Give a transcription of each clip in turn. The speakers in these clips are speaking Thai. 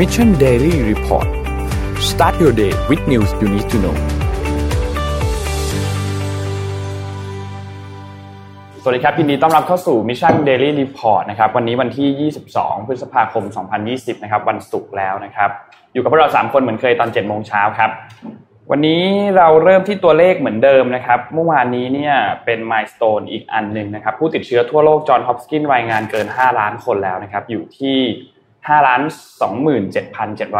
Mission Daily Report start your day with news you need to know สวัสดีครับยินดีต้อนรับเข้าสู่ Mission Daily Report นะครับวันนี้วันที่ 22 พฤษภาคม 2020 นะครับวันศุกร์แล้วนะครับอยู่กับพวกเรา 3 คนเหมือนเคยตอน 7 โมงเช้าครับ วันนี้เราเริ่มที่ตัวเลขเหมือนเดิมนะครับ เมื่อวานนี้เนี่ยเป็นมายสเตนอีกอันหนึ่งนะครับผู้ติดเชื้อทั่วโลกจอห์นฮอปกินรายงานเกิน 5 ล้านคนแล้วนะครับอยู่ที่ 5ล้าน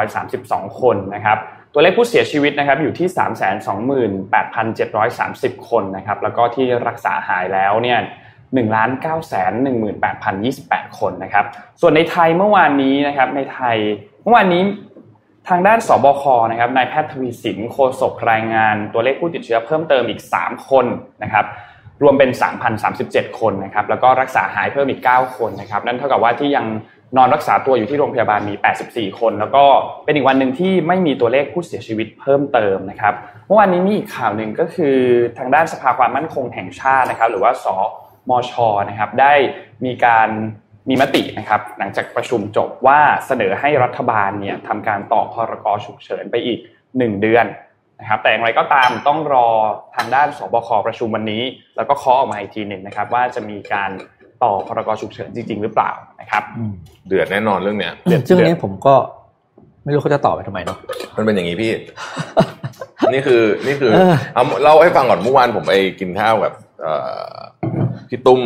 27,732 คนนะครับตัวเลขผู้เสียชีวิตนะครับอยู่ที่ 328,730 คนนะครับแล้วก็ที่รักษาหายแล้วเนี่ย1ล้าน9 1 8 0 2 8 คนนะครับส่วนในไทยเมื่อวานนี้นะครับในไทยเมื่อวานนี้ทางด้านสบคนะครับนายแพทย์ทวีสินโฆษกรายงานตัวเลขผู้ติดเชื้อเพิ่มเติมอีก 3 คนนะครับรวมเป็น 3,037 คนนะครับแล้วก็รักษาหายเพิ่มอีก 9 คนนะครับนั่นเท่ากับว่าที่ยัง นอนรักษาตัวอยู่ที่โรงพยาบาลมี 84 คน แล้วก็เป็นอีกวันหนึ่งที่ไม่มีตัวเลขผู้เสียชีวิตเพิ่มเติมนะครับ เมื่อวานนี้มีอีกข่าวหนึ่งก็คือทางด้านสภาความมั่นคงแห่งชาตินะครับ หรือว่าสมชนะครับได้มีการมีมตินะครับหลังจากประชุมจบว่าเสนอให้รัฐบาลเนี่ยทำการต่อพรกฉุกเฉินไปอีก 1 เดือนนะครับแต่อย่างไรก็ตามต้องรอทางด้านสบคประชุมวันนี้ แล้วก็เคาะออกมาอีกทีหนึ่งนะครับว่าจะมีการ ต่อพรกฉุกเฉินจริง ๆ หรือเปล่านะครับเดือดแน่นอนเรื่องเนี้ยเดือดซึ่งอันนี้ผมก็ไม่รู้เขาจะตอบไปทำไมเนาะมันเป็นอย่างนี้พี่ นี่คือนี่คือเออเอาเล่าให้ฟังก่อนเมื่อวานผมไปกินข้าวกับเอ่อพี่ตุ้ม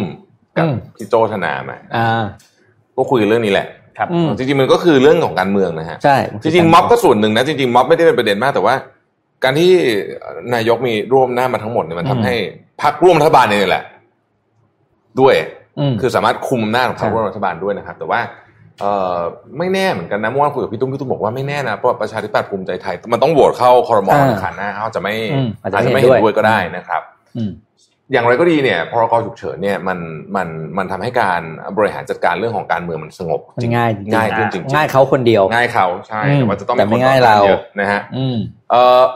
กับอืมพี่โจธนามาอ่าก็คุยกันเรื่องนี้แหละครับอืมจริงๆมันก็คือเรื่องของการเมืองนะฮะใช่จริงๆม็อบก็ส่วนหนึ่งนะจริงๆม็อบไม่ได้เป็นประเด็นมากแต่ว่า การที่นายกมีร่วมหน้าจมาทั้งหมดเนี่ยมันทำให้พรรคร่วมรัฐบาลเนี่ยแหละ ด้วยอืม คือสามารถคุมอำนาจของพรรคใช่ร่วมรัฐบาลด้วยนะครับ แต่ว่าเออไม่แน่เหมือนกันนะเมื่อวานคุยกับพี่ตุ้มพี่ตุ้มบอกว่าไม่แน่นะเพราะว่าประชาธิปัตย์ภูมิใจไทย มันต้องโหวตเข้าคอรมออ่าในขานหน้าเขาจะไม่อืมอาจจะอาจจะไม่ไม่เห็เห็นนด้วยด้วยก็ได้นะครับอืมอย่างไรก็ดีเนี่ยพรกฉุกเฉินเนี่ยมันมันมันทำให้การบริหารจัดการเรื่องของการเมืองมันสงบมันง่ายจริงๆง่ายขึ้นจริงๆง่ายเขาคนเดียวง่ายเขาใช่อืมแต่ว่าจะต้องแต่มีไม่คนง่ายต่อต้นเราเยอะนะฮะอืมเอ่อ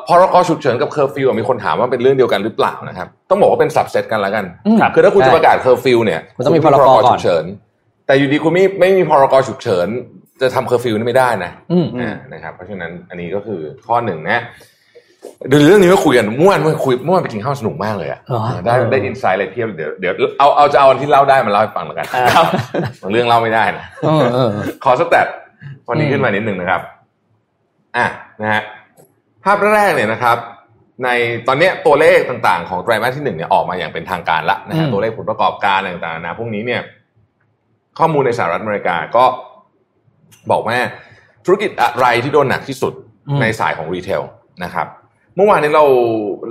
พรกฉุกเฉินกับเคอร์ฟิวมีคนถามว่าเป็นเรื่องเดียวกันหรือเปล่านะครับ ต้องบอกว่าเป็น subset กันแล้วกันอืมคือถ้าคุณใช่จะประกาศเคอร์ฟิวเนี่ยคุณต้องมีพรกก่อนฉุกเฉิน แต่อยู่ดีคุณไม่ไม่มีพรกฉุกเฉิน จะทำเคอร์ฟิวนี่ไม่ได้นะอืมอ่านะครับ เพราะฉะนั้นอันนี้ก็คือข้อหนึ่งนะเดี๋ยวเรื่องนี้มาคุยกันเมื่อวานเมื่อคุยเมื่อวานไปกินข้าวสนุกมากเลยอะเหรอได้ได้ insight อะไรเพียบเดี๋ยวเดี๋ยวเอาเอาจะเอาอันที่เล่าได้มาเล่าให้ฟังแล้วกันครับบางเรื่องเล่าไม่ได้นะเออเออขอ stat วันนี้อืมขึ้นมานิดหนึ่งนะครับ อะนะฮะ ภาพแรกเนี่ยนะครับ ในตอนเนี้ยตัวเลขต่างๆ ของไตรมาสที่หนึ่งเนี่ยออกมาอย่างเป็นทางการละนะฮะตัวเลขผลประกอบการอะไรต่างๆนะพวกนี้เนี่ยข้อมูลในสหรัฐอเมริกาก็บอกว่าธุรกิจอะไรที่โดนหนักที่สุดอืมในสายของ retail นะครับเมื่อวานนี้เรา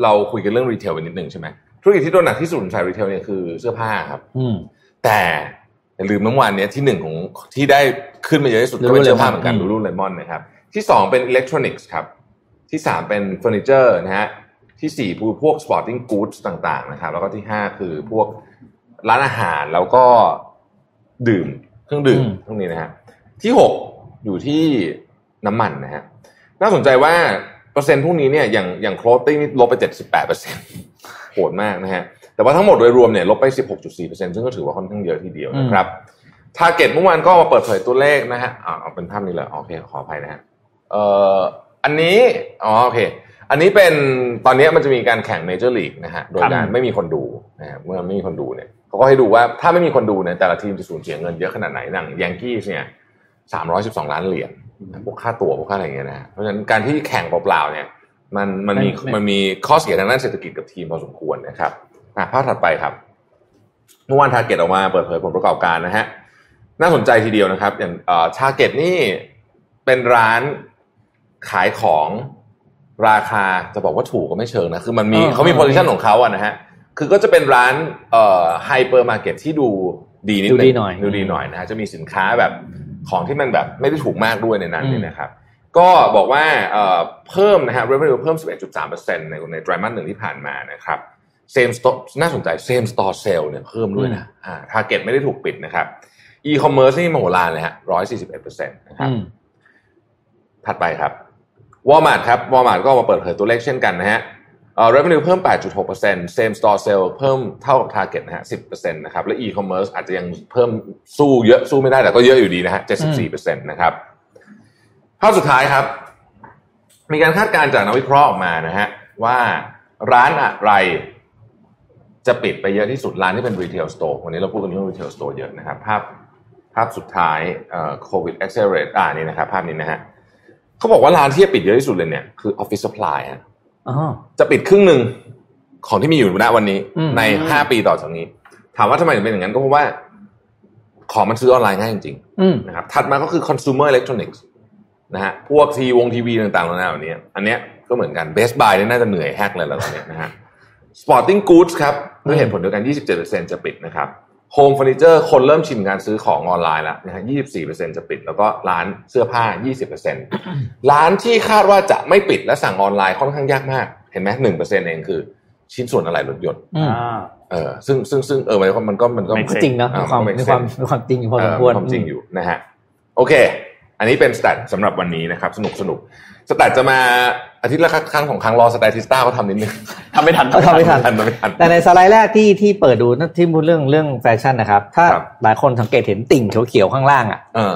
เราคุยกันเรื่อง retail ไปนิดหนึ่งใช่ไหมธุรกิจที่โดนหนักที่สุดในสาย retail เนี่ยคือเสื้อผ้าครับอืมแต่อย่าลืมเมื่อวานเนี้ยที่หนึ่งของที่ได้ขึ้นมาเยอะที่สุดก็เป็น Lululemon เสื้อผ้าเหมือนกันอืม Lululemon นะครับที่สองเป็นอิเล็กทรอนิกส์ครับ ที่สามเป็นเฟอร์นิเจอร์นะฮะที่สี่คือพวก sporting goods ต่างๆนะครับแล้วก็ที่ห้าคือพวกร้านอาหารแล้วก็ดื่มเครื่องดื่มอืมพวกนี้นะฮะที่หกอยู่ที่น้ำมันนะฮะน่าสนใจว่าเปอร์เซ็นต์พวกนี้เนี่ยอย่างอย่าง clothing นี่ลบไปเจ็ดสิบแปดเปอร์เซ็นต์โหดมากนะฮะแต่ว่าทั้งหมดโดยรวมเนี่ยลบไป 16.4%ซึ่งก็ถือว่าค่อนข้างเยอะทีเดียวนะครับ Target เมื่อวานก็มาเปิดเผยตัวเลขนะฮะอ่าเอาเป็นภาพนี้เลยโอเคขออภัยนะฮะเอ่อ อันนี้อ๋อโอเค อันนี้เป็นตอนนี้มันจะมีการแข่ง Major League นะฮะโดยการไม่มีคนดูนะฮะเมื่อไม่มีคนดูเนี่ยเขาก็ให้ดูว่าถ้าไม่มีคนดูเนี่ยแต่ละทีมจะสูญเสียเงินเยอะขนาดไหนอย่าง Yankees เนี่ย312ล้านเหรียญพวกค่าตั๋วพวกค่าอะไรอย่างเงี้ยนะฮะเพราะฉะนั้นการที่แข่งเปล่าๆเนี่ย มันมันมีไม่มันมีข้อเสียทางด้านเศรษฐกิจกับทีมพอสมควรนะครับอะภาพถัดไปครับเมื่อวาน Target ออกมาเปิดเผยผลประกอบการนะฮะน่าสนใจทีเดียวนะครับ อย่างเอ่อ Target นี่เป็นร้าน ขายของราคาจะบอกว่าถูกก็ไม่เชิงนะ คือมันมีเออเขามีเออ position ของเขาอะนะฮะ คือก็จะเป็นร้านเอ่อไฮเปอร์มาร์เก็ตที่ดูดีนิดนึงดูดีหน่อยดูดีหน่อยนะฮะจะมีสินค้าแบบของที่มันแบบไม่ได้ถูกมากด้วยในนั้นอืมเนี่ยนะครับ ก็บอกว่าเอ่อเพิ่มนะฮะ revenue เพิ่ม 11.3%ในในไตรมาสหนึ่งที่ผ่านมานะครับ same store น่าสนใจ same store sale เนี่ยเพิ่มด้วยนะอ่า target ไม่ได้ถูกปิดนะครับ e-commerce นี่มโหฬารเลยฮะ141%นะครับอืมถัดไปครับ Walmart ครับ Walmart ก็มาเปิดเผยตัวเลขเช่นกันนะฮะเอ่อ revenue เพิ่ม 8.6% same store sale เพิ่มเท่ากับ target นะฮะ 10%นะครับ และ e-commerce อาจจะยังเพิ่มสู้เยอะสู้ไม่ได้แต่ก็เยอะอยู่ดีนะฮะ 74%นะครับภาพสุดท้ายครับ มีการคาดการณ์จากนักวิเคราะห์ออกมานะฮะว่าร้านอะไรจะปิดไปเยอะที่สุดร้านที่เป็น retail store วันนี้เราพูดกันเรื่อง retail store เยอะนะครับ ภาพภาพสุดท้ายโควิด accelerate อ่านี่นะครับ ภาพนี้นะฮะ เขาบอกว่าร้านที่จะปิดเยอะที่สุดเลยเนี่ยคือออฟฟิศ s พลายฮะอ๋อจะปิดครึ่งหนึ่งของที่มีอยู่ณวันนี้อืมในห้าปีต่อจากนี้ ถามว่าทำไมถึงเป็นอย่างนั้นก็เพราะว่า ของมันซื้อออนไลน์ง่ายจริงอืมๆนะครับถัดมาก็คือ consumer electronics นะฮะพวกทีวงทีวีต่างๆนานาเหล่านี้อันเนี้ยก็เหมือนกัน Best Buy เนี่ยน่าจะเหนื่อยแฮกเลยแล้วตอนเนี้ยนะฮะ Sporting Goods ครับด้วยเหตุผลเดียวกัน 27%จะปิดนะครับ Home Furniture คนเริ่มชินการซื้อของออนไลน์แล้วนะฮะ24%จะปิด แล้วก็ร้านเสื้อผ้า 20%ร้านที่คาดว่าจะไม่ปิดและสั่งออนไลน์ค่อนข้างยากมาก เห็นไหม1%เองคือ ชิ้นส่วนอะไรรถยนต์อืมอ่าเออซึ่งซึ่งซึ่งเออมันก็มันก็มันก็ Make ก็จริงเนอะอ่ามีความมัน make มีความ sense มีความจริงอยู่พอเอสมอควรความจริงอยู่นะฮะโอเค อันนี้เป็น stat สำหรับวันนี้นะครับ สนุกสนุก stat จะมาอาทิตย์ละครั้งของครั้งรอ Statista เขาทำนิดนึงทำไม่ทันเขาทำไม่ทันทำไม่ทัน แต่ในสไลด์แรกที่ที่เปิดดูนั่นที่พูดเรื่องเรื่องแฟชั่นนะครับ ถ้าครับหลายคนสังเกตเห็นติ่งเขียวๆข้างล่างอะเออ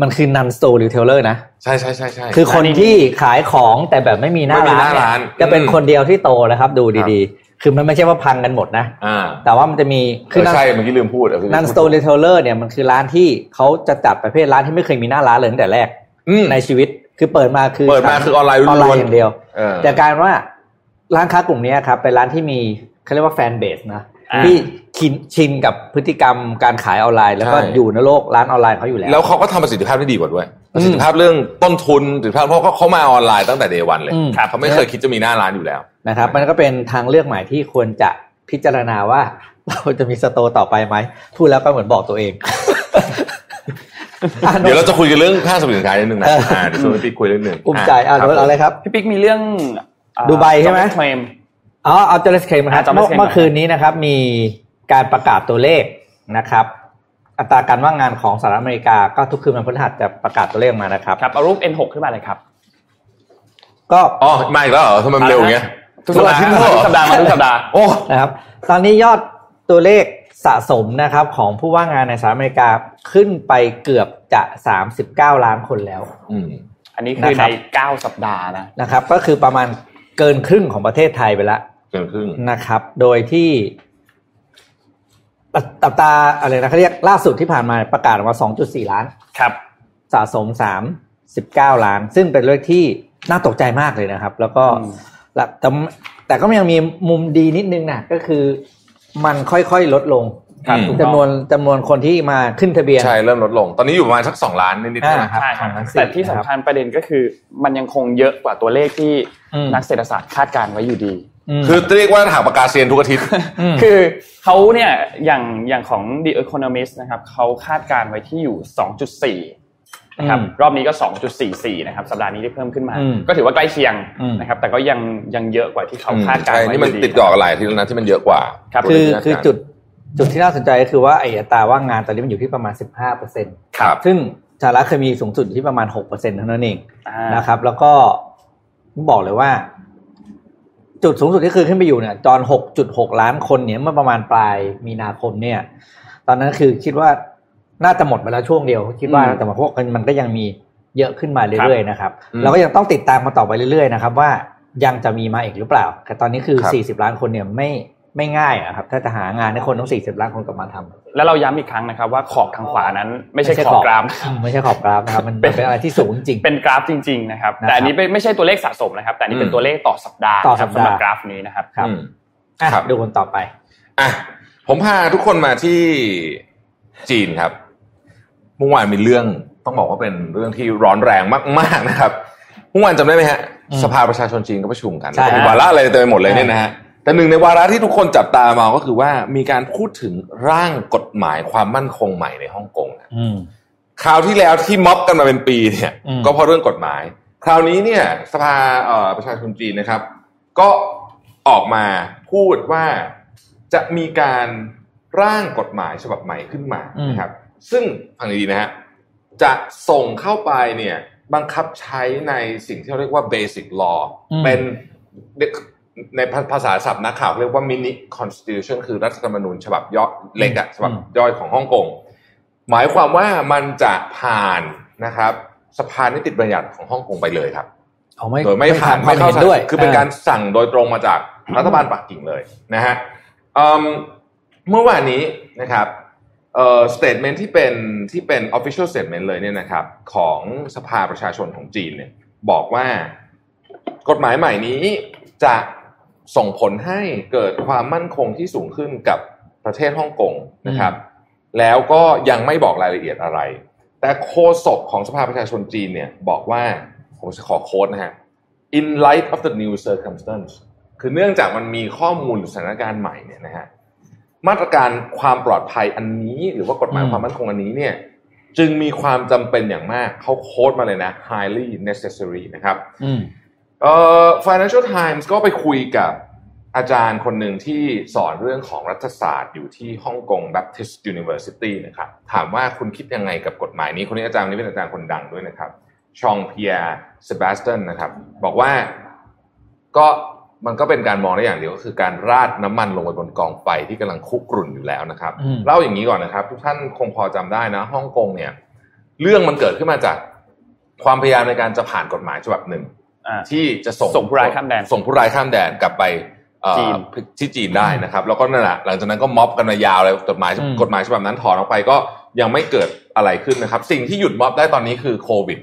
มันคือ non store retailer นะ ใช่ใช่ใช่ใช่คือคนที่ขายของแต่แบบไม่มีหน้าไม่มีหน้าร้าร้านนเนี่ยจะเป็นอืมคนเดียวที่โตนะครับ ดูดีๆ คือมันไม่ใช่ว่าพังกันหมดนะอ่าแต่ว่ามันจะมีเออใช่เมื่อกี้ลืมพูดเออ non store retailer เนี่ยมันคือร้านที่เขาจะจัดประเภทร้านที่ไม่เคยมีหน้าร้านเลยตั้งแต่แรกอืมในชีวิตคือเปิดมาคือเปิดมาคือออนไลน์ออนไลล้วนน์อย่างเดียวๆเออแต่กลารว่าร้านค้ากลุ่มนี้ครับเป็นร้านที่มีเขาเรียกว่าแฟนเบสนะอ่า ที่ชินชินกับพฤติกรรมการขายออนไลน์ แล้วก็ใช่อยู่ในโลกร้านออนไลน์เขาอยู่แล้ว แล้วเขาก็ทำประสิทธิภาพได้ดีกว่าด้วยอืมประสิทธิภาพเรื่องต้นทุนประสิทธิภาพเพราะเขาเขามาออนไลน์ตั้งแต่เดวันเลยอืมเขาไม่เคยคิดจะมีหน้าร้านอยู่แล้วนะครับ มันก็เป็นทางเลือกใหม่ที่ควรจะพิจารณาว่า เราจะมีสโตร์ต่อไปไหมพูดแล้วก็เหมือนบอกตัวเอง เดี๋ยวเราจะคุยกันเรื่องค่าสมสินค้านิดนึงนะเอออ่อ่าเดี๋ยวช่วงนี้คุยเรื่องหนึ่งอุ้มใจอะครับเอาอะไรครับพี่ปิ๊กมีเรื่องอ่าดูไบใช่ไหมเคลม อ๋อเอาจอร์สเคมครับอ่า George เมื่อ Cramer เมื่อคืนนี้นะครับ มีการประกาศตัวเลขนะครับ อัตราการว่างงานของสหรัฐอเมริกาก็ทุกคืนวันพฤหัสจะประกาศตัวเลขมานะครับครับเอารูป N6 ขึ้นมาเลยครับ ก็อ๋อมาอีกแล้วเหรอทำไมมันเร็วอย่างเงี้ยทุกสัปดาห์ทุกอาทิตย์เหรอทุกสัปดาห์มาทุกสัปดาห์โอ้นะครับ ตอนนี้ยอดตัวเลขสะสมนะครับ ของผู้ว่างงานในสหรัฐอเมริกาขึ้นไปเกือบจะ39ล้านคนแล้ว อืมอันนี้คือนะคในรับ9สัปดาห์นะนะครับ ก็คือประมาณเกินครึ่งของประเทศไทยไปแล้ว เกินครึ่งนะครับ โดยที่อัอัตราอะไรนะเขาเรียกล่าสุดที่ผ่านมาประกาศออกมา 2.4 ล้าน ครับ สะสม 39 ล้าน ซึ่งเป็นเลขที่น่าตกใจมากเลยนะครับ แล้วก็อืมและแต่แต่ก็ยังมีมุมดีนิดนึงนะก็คือมันค่อยๆลดลงครับจำนวนจำนวนคนที่มาขึ้นทะเบียน ใช่ เริ่มลดลง ตอนนี้อยู่ประมาณสักสองล้านนิดๆอ่านะครับใช่ครับของทั้งสี่แต่ที่นะครับสำคัญประเด็นก็คือมันยังคงเยอะกว่าตัวเลขที่อืมนักเศรษฐศาสตร์คาดการณ์ไว้อยู่ดีม คือเรียกว่าถามปากกาเซียนทุกอาทิตย์มคือเขาเนี่ยอย่างอย่างของ The Economist นะครับเขาคาดการณ์ไว้ที่อยู่ 2.4นะครับอืมรอบนี้ก็ 2.44นะครับสัปดาห์นี้ได้เพิ่มขึ้นมาอืมก็ถือว่าใกล้เคียงอืมนะครับ แต่ก็ยังยังเยอะกว่าที่เขาคาดการใช่ณ์ไว้นี่มันยู่ติดเกาะอะไรที่แล้วนะที่มันเยอะกว่าครับคือตัวเลขคือจุดจุดที่น่าสนใจก็คือว่าไอ้อัตราว่างงานตอนนี้มันอยู่ที่ประมาณ 15เปอร์เซ็นต์ครับซึ่งสหรัฐเคยมีสูงสุดอยู่ที่ประมาณ6เปอร์เซ็นต์เท่านั้นเองอ่านะครับ แล้วก็บอกเลยว่า จุดสูงสุดที่คือขึ้นไปอยู่เนี่ยจอน6.6ล้านคนเนี่ยเมื่อประมาณปลายมีนาคมเนี่ย ตอนนั้นคือคิดว่าน่าจะหมดไปแล้วช่วงเดียว คิดว่าอืมแต่ว่าพวกมันก็ยังมีเยอะขึ้นมาเรื่อยๆนะครับอืมเราก็ยังต้องติดตามมาต่อไปเรื่อยๆนะครับว่ายังจะมีมาอีกหรือเปล่า แต่ตอนนี้คือครับ40 ล้านคนเนี่ยไม่ ไม่ง่ายอะครับถ้าจะหางานให้คนต้อง40ล้านคนกลับมาทำแล้วเราย้ำอีกครั้งนะครับ ว่าขอบทางขวานั้นไม่ใช่ขอบกราฟอืมไม่ใช่ขอบกราฟนะครับมันมันเป็นอะไรที่สูงจริงเป็นกราฟจริง ๆ นะครับนะครับแต่อันนี้ไม่ไม่ใช่ตัวเลขสะสมนะครับ แต่อันนี้เป็นอืมตัวเลขต่อสัปดาห์ต่อสัปดาห์นะครับสำหรับกราฟนี้นะครับครับอืมอะครับดูคนต่อไปอะผมพาทุกคนมาที่จีนครับเมื่อวานมีเรื่องต้องบอกว่าเป็นเรื่องที่ร้อนแรงมาก ๆนะครับเมื่อวานจำได้ไหมฮะอืมสภาประชาชนจีนก็ประชุมกันใช่มีวาระอะไรเต็มไปหมดเลยใช่เนี่ยนะฮะ แต่หนึ่งในวาระที่ทุกคนจับตามองก็คือว่ามีการพูดถึงร่างกฎหมายความมั่นคงใหม่ในฮ่องกงนะอืมคราวที่แล้วที่ม็อบกันมาเป็นปีเนี่ยอืมก็เพราะเรื่องกฎหมาย คราวนี้เนี่ย สภาเอ่อประชาชนจีนนะครับ ก็ออกมาพูดว่าจะมีการร่างกฎหมายฉบับใหม่ขึ้นมานะครับ ซึ่งฟังดีๆนะฮะจะส่งเข้าไปเนี่ยบังคับใช้ในสิ่งที่เรียกว่า basic law อืมเป็น ในภาษาศัพท์นักข่าวเรียกว่า mini constitution คือรัฐธรรมนูญฉบับย่อยเล็กอะฉบับย่อยของฮ่องกงหมายความว่ามันจะผ่านนะครับ สภานิติบัญญัติของฮ่องกงไปเลยครับเอาไม่โดยไม่ผ่านทำควไม่เข้าห็นด้วย คือเป็นการสั่งโดยตรงมาจากรัฐบาลปักกิ่งเลยนะฮะเอิ่มเมื่อวานนี้นะครับเอ่อ statement ที่เป็นที่เป็น official statement เลยเนี่ยนะครับ ของสภาประชาชนของจีนเนี่ยบอกว่ากฎหมายใหม่นี้จะ ส่งผลให้เกิดความมั่นคงที่สูงขึ้นกับประเทศฮ่องกงนะครับ แล้วก็ยังไม่บอกรายละเอียดอะไร แต่โฆษกของสภาประชาชนจีนเนี่ยบอกว่า ผมจะขอโค้ดนะฮะ in light of the new circumstance คือเนื่องจากมันมีข้อมูลหรือสถานการณ์ใหม่เนี่ยนะฮะมาตรการความปลอดภัยอันนี้หรือว่ากฎหมายอืมความมั่นคงอันนี้เนี่ยจึงมีความจำเป็นอย่างมากเขาโค้ดมาเลยนะ highly necessary นะครับอืม เอ่อ Financial Times ก็ไปคุยกับอาจารย์คนหนึ่งที่สอนเรื่องของรัฐศาสตร์อยู่ที่ฮ่องกง Baptist University นะครับ ถามว่าคุณคิดยังไงกับกฎหมายนี้ คนนี้อาจารย์คนนี้เป็นอาจารย์คนดังด้วยนะครับ ชองเพียร์เซบาสตันนะครับ บอกว่าก็มันก็เป็นการมองได้อย่างเดียวก็คือการราดน้ำมันลงไปบนกองไฟที่กำลังคุกรุ่นอยู่แล้วนะครับอืมเล่าอย่างนี้ก่อนนะครับ ทุกท่านคงพอจำได้นะฮ่องกงเนี่ย เรื่องมันเกิดขึ้นมาจากความพยายามในการจะผ่านกฎหมายฉบับหนึ่งอ่า ที่จะส่งส่งผู้ร้ายข้ามแดน ส่งผู้ร้ายข้ามแดนกลับไปเอ่อจีนที่จีนได้นะครับ แล้วก็นั่นแหละหลังจากนั้นก็ม็อบกันมายาวเลยกฎหมายอืมกฎหมายฉบับนั้นถอนออกไปก็ยังไม่เกิดอะไรขึ้นนะครับ สิ่งที่หยุดม็อบได้ตอนนี้คือโควิด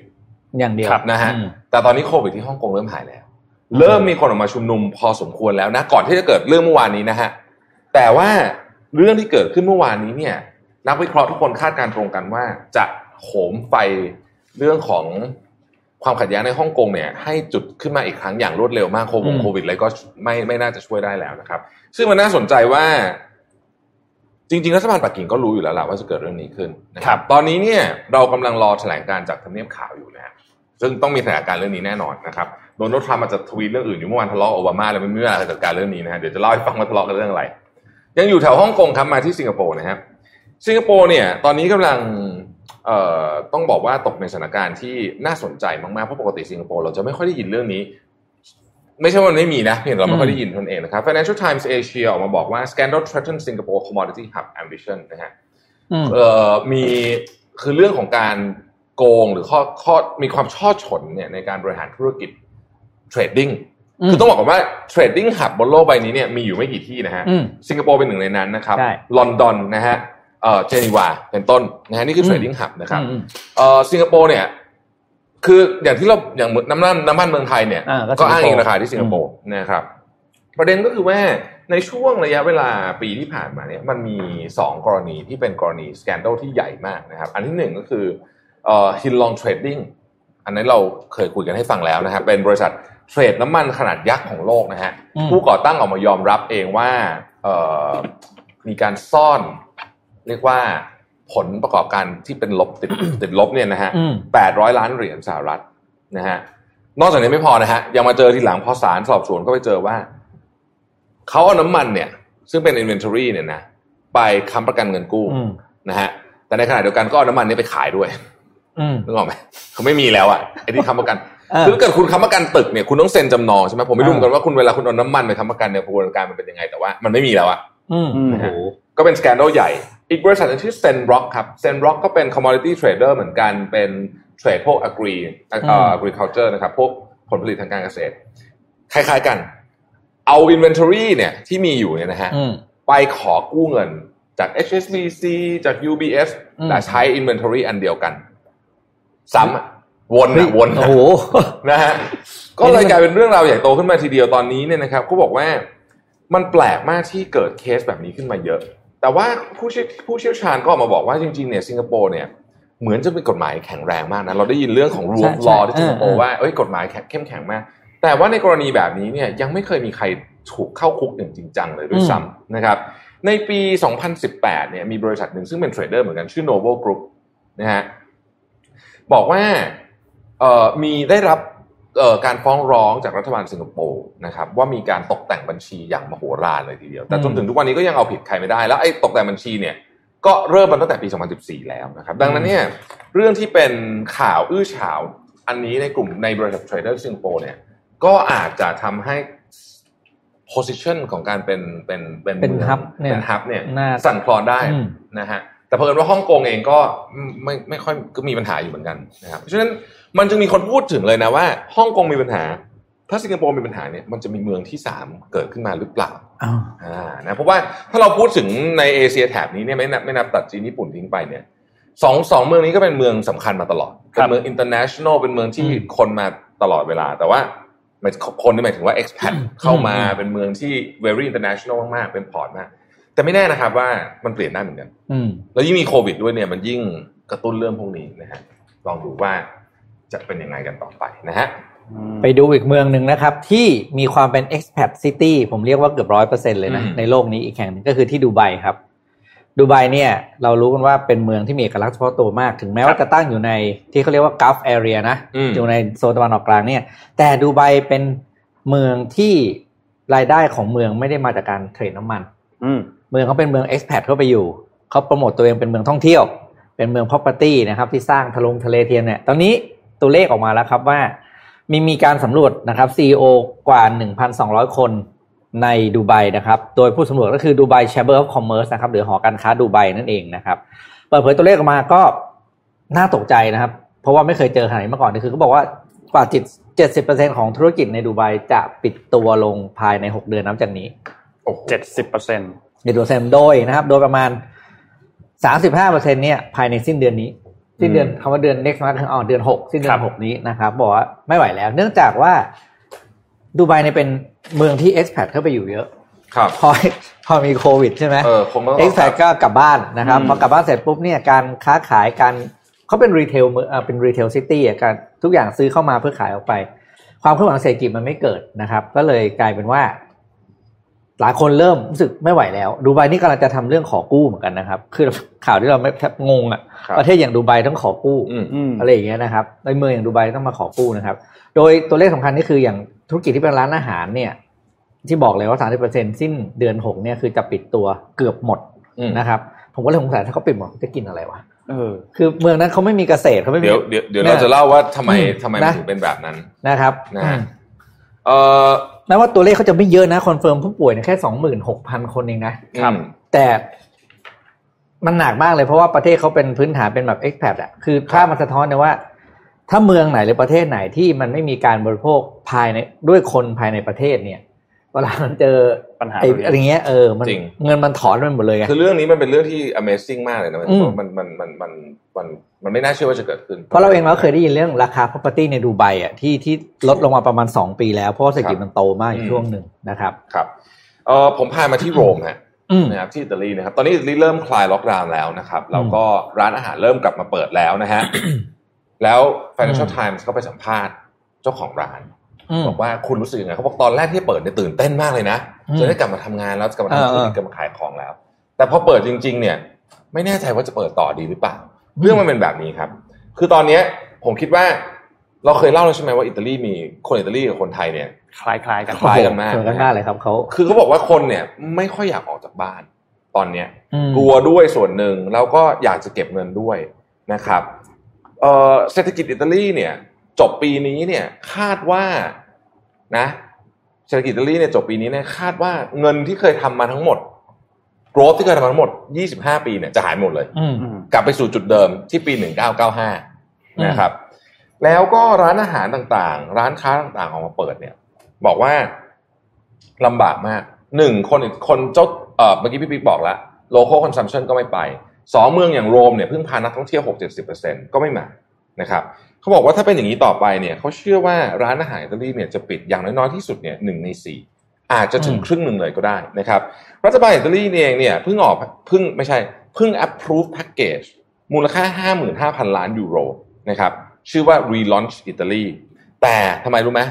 อย่างเดียวนะฮะอืมแต่ตอนนี้โควิดที่ฮ่องกงเริ่มหายแล้ว เริ่มมีคนออกมาชุมนุมพอสมควรแล้วนะก่อนที่จะเกิดเรื่องเมื่อวานนี้นะฮะแต่ว่าเรื่องที่เกิดขึ้นเมื่อวานนี้เนี่ย นักวิเคราะห์ทุกคนคาดการณ์ตรงกันว่า จะโหมไฟเรื่องของ ความขัดแย้งในฮ่องกงเนี่ยให้จุดขึ้นมาอีกครั้งอย่างรวดเร็วมากโควิดอืมโควิดอะไรก็ไม่ไม่น่าจะช่วยได้แล้วนะครับ ซึ่งมันน่าสนใจว่า จริงๆรัฐบาลปักกิ่งก็รู้อยู่แล้วแหละว่าจะเกิดเรื่องนี้ขึ้นนะคครัรับบตอนนี้เนี่ยเรากำลังรอแถลงการจากทำเนียบข่าวอยู่นะฮะซึ่งต้องมีแถลงการเรื่องนี้แน่นอนนะครับโดนัลด์ทรัมป์อาจจะทวีตเรื่องอื่นอยู่เมื่อวานทะเลาะกับโอบามาแล้วไม่มีเวลาจัดการเรื่องนี้นะฮะเดี๋ยวจะเล่าให้ฟังว่าทะเลาะกันเรื่องอะไร ยังอยู่แถวฮ่องกงครับมาที่สิงคโปร์นะครับสิงคโปร์เนี่ย ตอนนี้กำลังเอ่อ ต้องบอกว่าตกในสถานการณ์ที่น่าสนใจมากๆ เพราะปกติสิงคโปร์เราจะไม่ค่อยได้ยินเรื่องนี้ ไม่ใช่ว่ามันไม่มีนะเพียงแต่เราไม่ค่อยได้ยินเท่านั้นเองนะครับ Financial Times Asia ออกมาบอกว่า scandal threatens Singapore commodity hub ambition นะฮะอืมเอ่อมีคือเรื่องของการโกงหรือข้อข้อมีความฉ้อฉลเนี่ยในการบริหารธุรกิจ trading อืมคือต้องบอกก่อนว่า trading hub บนโลกใบนี้เนี่ยมีอยู่ไม่กี่ที่นะฮะอืมสิงคโปร์เป็นหนึ่งในนั้นนะครับใช่ลอนดอนนะฮะ เอ่อเจนีวาเป็นต้นนะฮะนี่คือ trading hub นะครับอืมเอ่อสิงคโปร์เนี่ยคืออย่างที่เราอย่างน้ำมันน้ำมันเมืองไทยเนี่ยอ่าก็ก็อ้างอิงสิงคโปร์ราคาที่สิงคโปร์นะครับประเด็นก็คือว่าในช่วงระยะเวลาปีที่ผ่านมาเนี่ยมันมีสองกรณีที่เป็นกรณีสแกน d a l ที่ใหญ่มากนะครับ อันที่หนึ่งก็คือเอ่อฮินลองเทรดดิ้งอันนั้นเราเคยคุยกันให้ฟังแล้วนะครับเป็นบริษัทเทรดน้ำมันขนาดยักษ์ของโลกนะฮะอืมผู้ก่อตั้งออกมายอมรับเองว่าเอ่อมีการซ่อน เรียกว่าผลประกอบการที่เป็นลบติดติดลบเนี่ยนะฮะอืมแปดร้อยล้านเหรียญสหรัฐนะฮะนอกจากนี้ไม่พอนะฮะยังมาเจอทีหลังพอศาลสอบสวนก็ไปเจอว่าเขาเอาน้ำมันเนี่ย ซึ่งเป็น inventory เนี่ยนะไปค้ำประกันเงินกู้อืมนะฮะแต่ในขณะเดียวกันก็เอาน้ำมันเนี้ไปขายด้วยอืมนึกออกไหมเขาไม่มีแล้วอะไอ้ที่ค้ำประกันเออคือถ้าเกิดคุณค้ำประกันตึกเนี่ยคุณต้องเซ็นจำนองใช่ไหมผมไม่รู้เออเหมือนกันว่าคุณเวลาคุณเอาน้ำมันไปค้ำประกันเนี่ยกระบวนการมันเป็นยังไงแต่ว่ามันไม่มีแล้วอะอืมอืมโอ้โหก็เป็นสแกน d a l ใหญ่ อีกบริษัทหนึงชื่อ Zenrock ครับ Zenrock ก็เป็น commodity trader เหมือนกันเป็นเทรดพวก agri เอ่อ agriculture นะครับพวกผลผลิตทางการเกษตร คล้ายๆกัน เอา inventory เนี่ยที่มีอยู่เนี่ยนะฮะอืมไปขอกู้เงินจาก HSBC จาก UBS อืมแต่ใช้ inventory อันเดียวกัน ซ้ำอะวนอะวนโอ้อะโหนะฮะก็เลยกลายเป็นเรื่องราวใหญ่โตขึ้นมาทีเดียวตอนนี้เนี่ยนะครับเขาบอกว่ามันแปลกมากที่เกิดเคสแบบนี้ขึ้นมาเยอะ แต่ว่าผู้เชี่ยวผู้เชี่ยวชาญก็ออกมาบอกว่าจริงๆเนี่ยสิงคโปร์เนี่ยเหมือนจะเป็นกฎหมายแข็งแรงมากนะเราได้ยินเรื่องของ rule ใช่ of ใช่ law ที่สิงคโปร์เออเออว่าเอ้ยกฎหมายเข้มแข็งมาก แต่ว่าในกรณีแบบนี้เนี่ยยังไม่เคยมีใครถูกเข้าคุกอย่างจริงจังเลยด้วยซ้ำนะครับในปี 2018 เนี่ยมีบริษัทหนึ่งซึ่งเป็น trader เหมือนกันชื่อ Noble Group นะฮะบอกว่าเอ่อมีได้รับเอ่อ การฟ้องร้องจากรัฐบาลสิงคโปร์นะครับว่ามีการตกแต่งบัญชีอย่างมโหฬารเลยทีเดียว แต่จนถึงทุกวันนี้ก็ยังเอาผิดใครไม่ได้ แล้วไอ้ตกแต่งบัญชีเนี่ยก็เริ่มมาตั้งแต่ปี 2014 แล้วนะครับ ดังนั้นเนี่ยเรื่องที่เป็นข่าวอื้อฉาวอันนี้ในกลุ่มในบริษัทเทรดเดอร์สิงคโปร์เนี่ยก็อาจจะทำให้ position ของการเป็นเป็นเป็นเป็นมือง hub เนี่ยเป็นฮับเนี่ยน่าสั่นคลอนได้อืมนะฮะแต่เพิ่นว่าฮ่องกงเองก็ไม่ไม่ค่อยก็มีปัญหาอยู่เหมือนกันนะครับเพราะฉะนั้นมันจึงมีคนพูดถึงเลยนะว่าฮ่องกงมีปัญหา ถ้าสิงคโปร์มีปัญหาเนี่ยมันจะมีเมืองที่สามเกิดขึ้นมาหรือเปล่าอ้าวอ่านะเพราะว่าถ้าเราพูดถึงในเอเชียแถบนี้เนี่ยไม่นับไม่นับตัดจีนญี่ปุ่นทิ้งไปเนี่ยสองสองเมืองนี้ก็เป็นเมืองสำคัญมาตลอดครัเป็นเมือง international เป็นเมืองที่คนมาตลอดเวลา แต่ว่าหมายคนนี่หมายถึงว่า expat เข้ามาเป็นเมืองที่ very international มากๆ เป็น port มาก แต่ไม่แน่นะครับว่ามันเปลี่ยนได้เหมือนกันอืมแล้วยิ่งมีโควิดด้วยเนี่ยมันยิ่งกระตุ้นเรื่องพวกนี้นะฮะลองดูว่า จะเป็นยังไงกันต่อไปนะฮะไปดูอีกเมืองหนึ่งนะครับ ที่มีความเป็น expat city ผมเรียกว่าเกือบร้อยเปอร์เซ็นเลยนะอืมในโลกนี้อีกแห่งหนึงก็คือที่ดูไบครับ ดูไบเนี่ย เรารู้กันว่าเป็นเมืองที่มีเอกลักษณ์เฉพาะตัวมาก ถึงแม้ว่าจะตั้งอยู่ในที่เขาเรียกว่า Gulf area นะอืมอยู่ในโซนตะวันออกกลางเนี่ย แต่ดูไบเป็นเมืองที่รายได้ของเมืองไม่ได้มาจากการเทรดน้ำมันอืมเมืองเขาเป็นเมือง expat เข้าไปอยู่เขาโปรโมตตัวเองเป็นเมืองท่องเที่ยว เป็นเมือง property นะครับที่สร้างทะลงทะเลเทียมเนี่ยตอนนี้ ตัวเลขออกมาแล้วครับว่า มีมีการสำรวจนะครับ CEO กว่า 1,200 คนในดูไบนะครับ โดยผู้สำรวจก็คือดูไบ Chamber of Commerce นะครับหรือหอการค้าดูไบนั่นเองนะครับเปิดเผยตัวเลขออกมาก็น่าตกใจนะครับ เพราะว่าไม่เคยเจอขนาดนี้มาก่อนคือเขาบอกว่ากว่าจิต70%ของธุรกิจในดูไบจะปิดตัวลงภายใน6เดือนนับจากนี้โอ้โหเจ็ดสิบเปอร์เซ็นต์ในตัวเซมโดยนะครับ โดยประมาณ35เปอร์เซ็นเนี่ยภายในสิ้นเดือนนี้ สิ้นเดือนคำว่าเดือน next month อ๋อเดือน6สิ้นเดือน6นี้นะครับบอกว่าไม่ไหวแล้ว เนื่องจากว่าดูไบเนี่ยเป็นเมืองที่ expat เข้าไปอยู่เยอะ ครับพอพอมีโควิดใช่ไหมเออคงต้อง expat ก็กลับบ้านนะครับพอกลับบ้านเสร็จปุ๊บเนี่ยการค้าขายการเขาเป็น retail เมืองเอ่อเป็น retail city อะการทุกอย่างซื้อเข้ามาเพื่อขายออกไป ความเคลื่อนไหวทางเศรษฐกิจมันไม่เกิดนะครับ ก็เลยกลายเป็นว่า หลายคนเริ่มรู้สึกไม่ไหวแล้ว ดูไบนี่กำลังจะทำเรื่องขอกู้เหมือนกันนะครับ คือข่าวที่เราไม่แทบงงอะครับประเทศอย่างดูไบต้องขอกู้อืมอืมอะไรอย่างเงี้ยนะครับในเมืองอย่างดูไบต้องมาขอกู้นะครับ โดยตัวเลขสำคัญนี่คืออย่างธุรกิจที่เป็นร้านอาหารเนี่ย ที่บอกเลยว่า30%สิ้นเดือนหกเนี่ยคือจะปิดตัวเกือบหมดอืมนะครับผมก็เลยสงสัยถ้าเขาปิดหมดเขาจะกินอะไรวะเออคือเมืองนั้นเขาไม่มีเกษตรเขาไม่มีเดี๋ยวเดี๋ยวเดี๋ยวเนี่ยเราจะเล่าว่าทำไมอืมทำไมมันนะถึงเป็นแบบนั้นนะครับนะฮะอืมเออ แม้ว่าตัวเลขเขาจะไม่เยอะนะ confirm ผู้ป่วยเนี่ยแค่สองหมื่นหกพันคนเองนะครับแต่มันหนักมากเลยเพราะว่าประเทศเขาเป็นพื้นฐานเป็นแบบ expat อะคือถ้ามันสะท้อนเนี่ยว่า ถ้าเมืองไหนหรือประเทศไหนที่มันไม่มีการบริโภคภายในด้วยคนภายในประเทศเนี่ย เวลามันเจอปัญหาไอ้แบบนี้อะไรเงี้ยเออมันจริงเงินมันถอนไปหมดเลยไงคือเรื่องนี้มันเป็นเรื่องที่ amazing มากเลยนะมันอืมมันมันมันมันมันมันไม่น่าเชื่อว่าจะเกิดขึ้น เพราะเราเองเราก็เคยได้ยินเรื่องราคา property ในดูไบอะที่ที่ลดลงมาประมาณสองปีแล้วเพราะว่าเศรษฐกิจมันโตมากอยู่ช่วงหนึ่งนะครับครับเออผมพามาที่โรมฮะอืมนะครับที่อิตาลีนะครับตอนนี้อิตาลีเริ่มคลายล็อกดาวน์แล้วนะครับแล้วก็ร้านอาหารเริ่มกลับมาเปิดแล้วนะฮะแล้ว Financial อืม Times ก็ไปสัมภาษณ์เจ้าของร้านอืม บอกว่าคุณรู้สึกยังไงเขาบอกตอนแรกที่เปิดเนี่ยตื่นเต้นมากเลยนะอืมจะได้กลับมาทำงานแล้วกลับมาทำธุรกิจเออเออกลับมาขายของแล้ว แต่พอเปิดจริง ๆ เนี่ย ไม่แน่ใจว่าจะเปิดต่อดีหรือเปล่า เรื่องมันเป็นแบบนี้ครับ คือตอนเนี้ยผมคิดว่าเราเคยเล่าแล้วใช่ไหมว่าอิตาลีมีคนอิตาลีกับคนไทยเนี่ยคล้ายๆกันคล้ายกันมากเหมือนกันมากเลยครับเขาคือเขาบอกว่าคนเนี่ยไม่ค่อยอยากออกจากบ้านตอนเนี้ยอืมกลัวด้วยส่วนหนึ่งแล้วก็อยากจะเก็บเงินด้วยนะครับเอ่อเศรษฐกิจอิตาลีเนี่ย จบปีนี้เนี่ยคาดว่านะเศรษฐกิจอิตาลีเนี่ยจบปีนี้เนี่ยคาดว่าเงินที่เคยทำมาทั้งหมด growth ที่เคยทำมาทั้งหมด 25 ปีเนี่ยจะหายหมดเลยอืมอืมกลับไปสู่จุดเดิมที่ปี 1995 นะครับ แล้วก็ร้านอาหารต่างๆ ร้านค้าต่างๆออกมาเปิดเนี่ย บอกว่าลำบากมากหนึ่งคนคนเจ้าเอ่อเมื่อกี้พี่ปิ๊กบอกแล้ว local consumption ก็ไม่ไปสองเมืองอย่างโรมเนี่ยเพิ่งพานักท่องเที่ยว 6-70%ก็ไม่มานะครับ เขาบอกว่าถ้าเป็นอย่างนี้ต่อไปเนี่ยเขาเชื่อว่าร้านอาหารอิตาลีเนี่ยจะปิดอย่างน้อยๆที่สุดเนี่ยหนึ่งในสี่อาจจะถึงอืมครึ่งหนึ่งเลยก็ได้นะครับ รัฐบาลอิตาลีเองเนี่ยเพิ่งออกเพิ่งไม่ใช่เพิ่ง approve package มูลค่า 55,000 ล้านยูโรนะครับชื่อว่า relaunch Italy แต่ทำไมรู้ไหม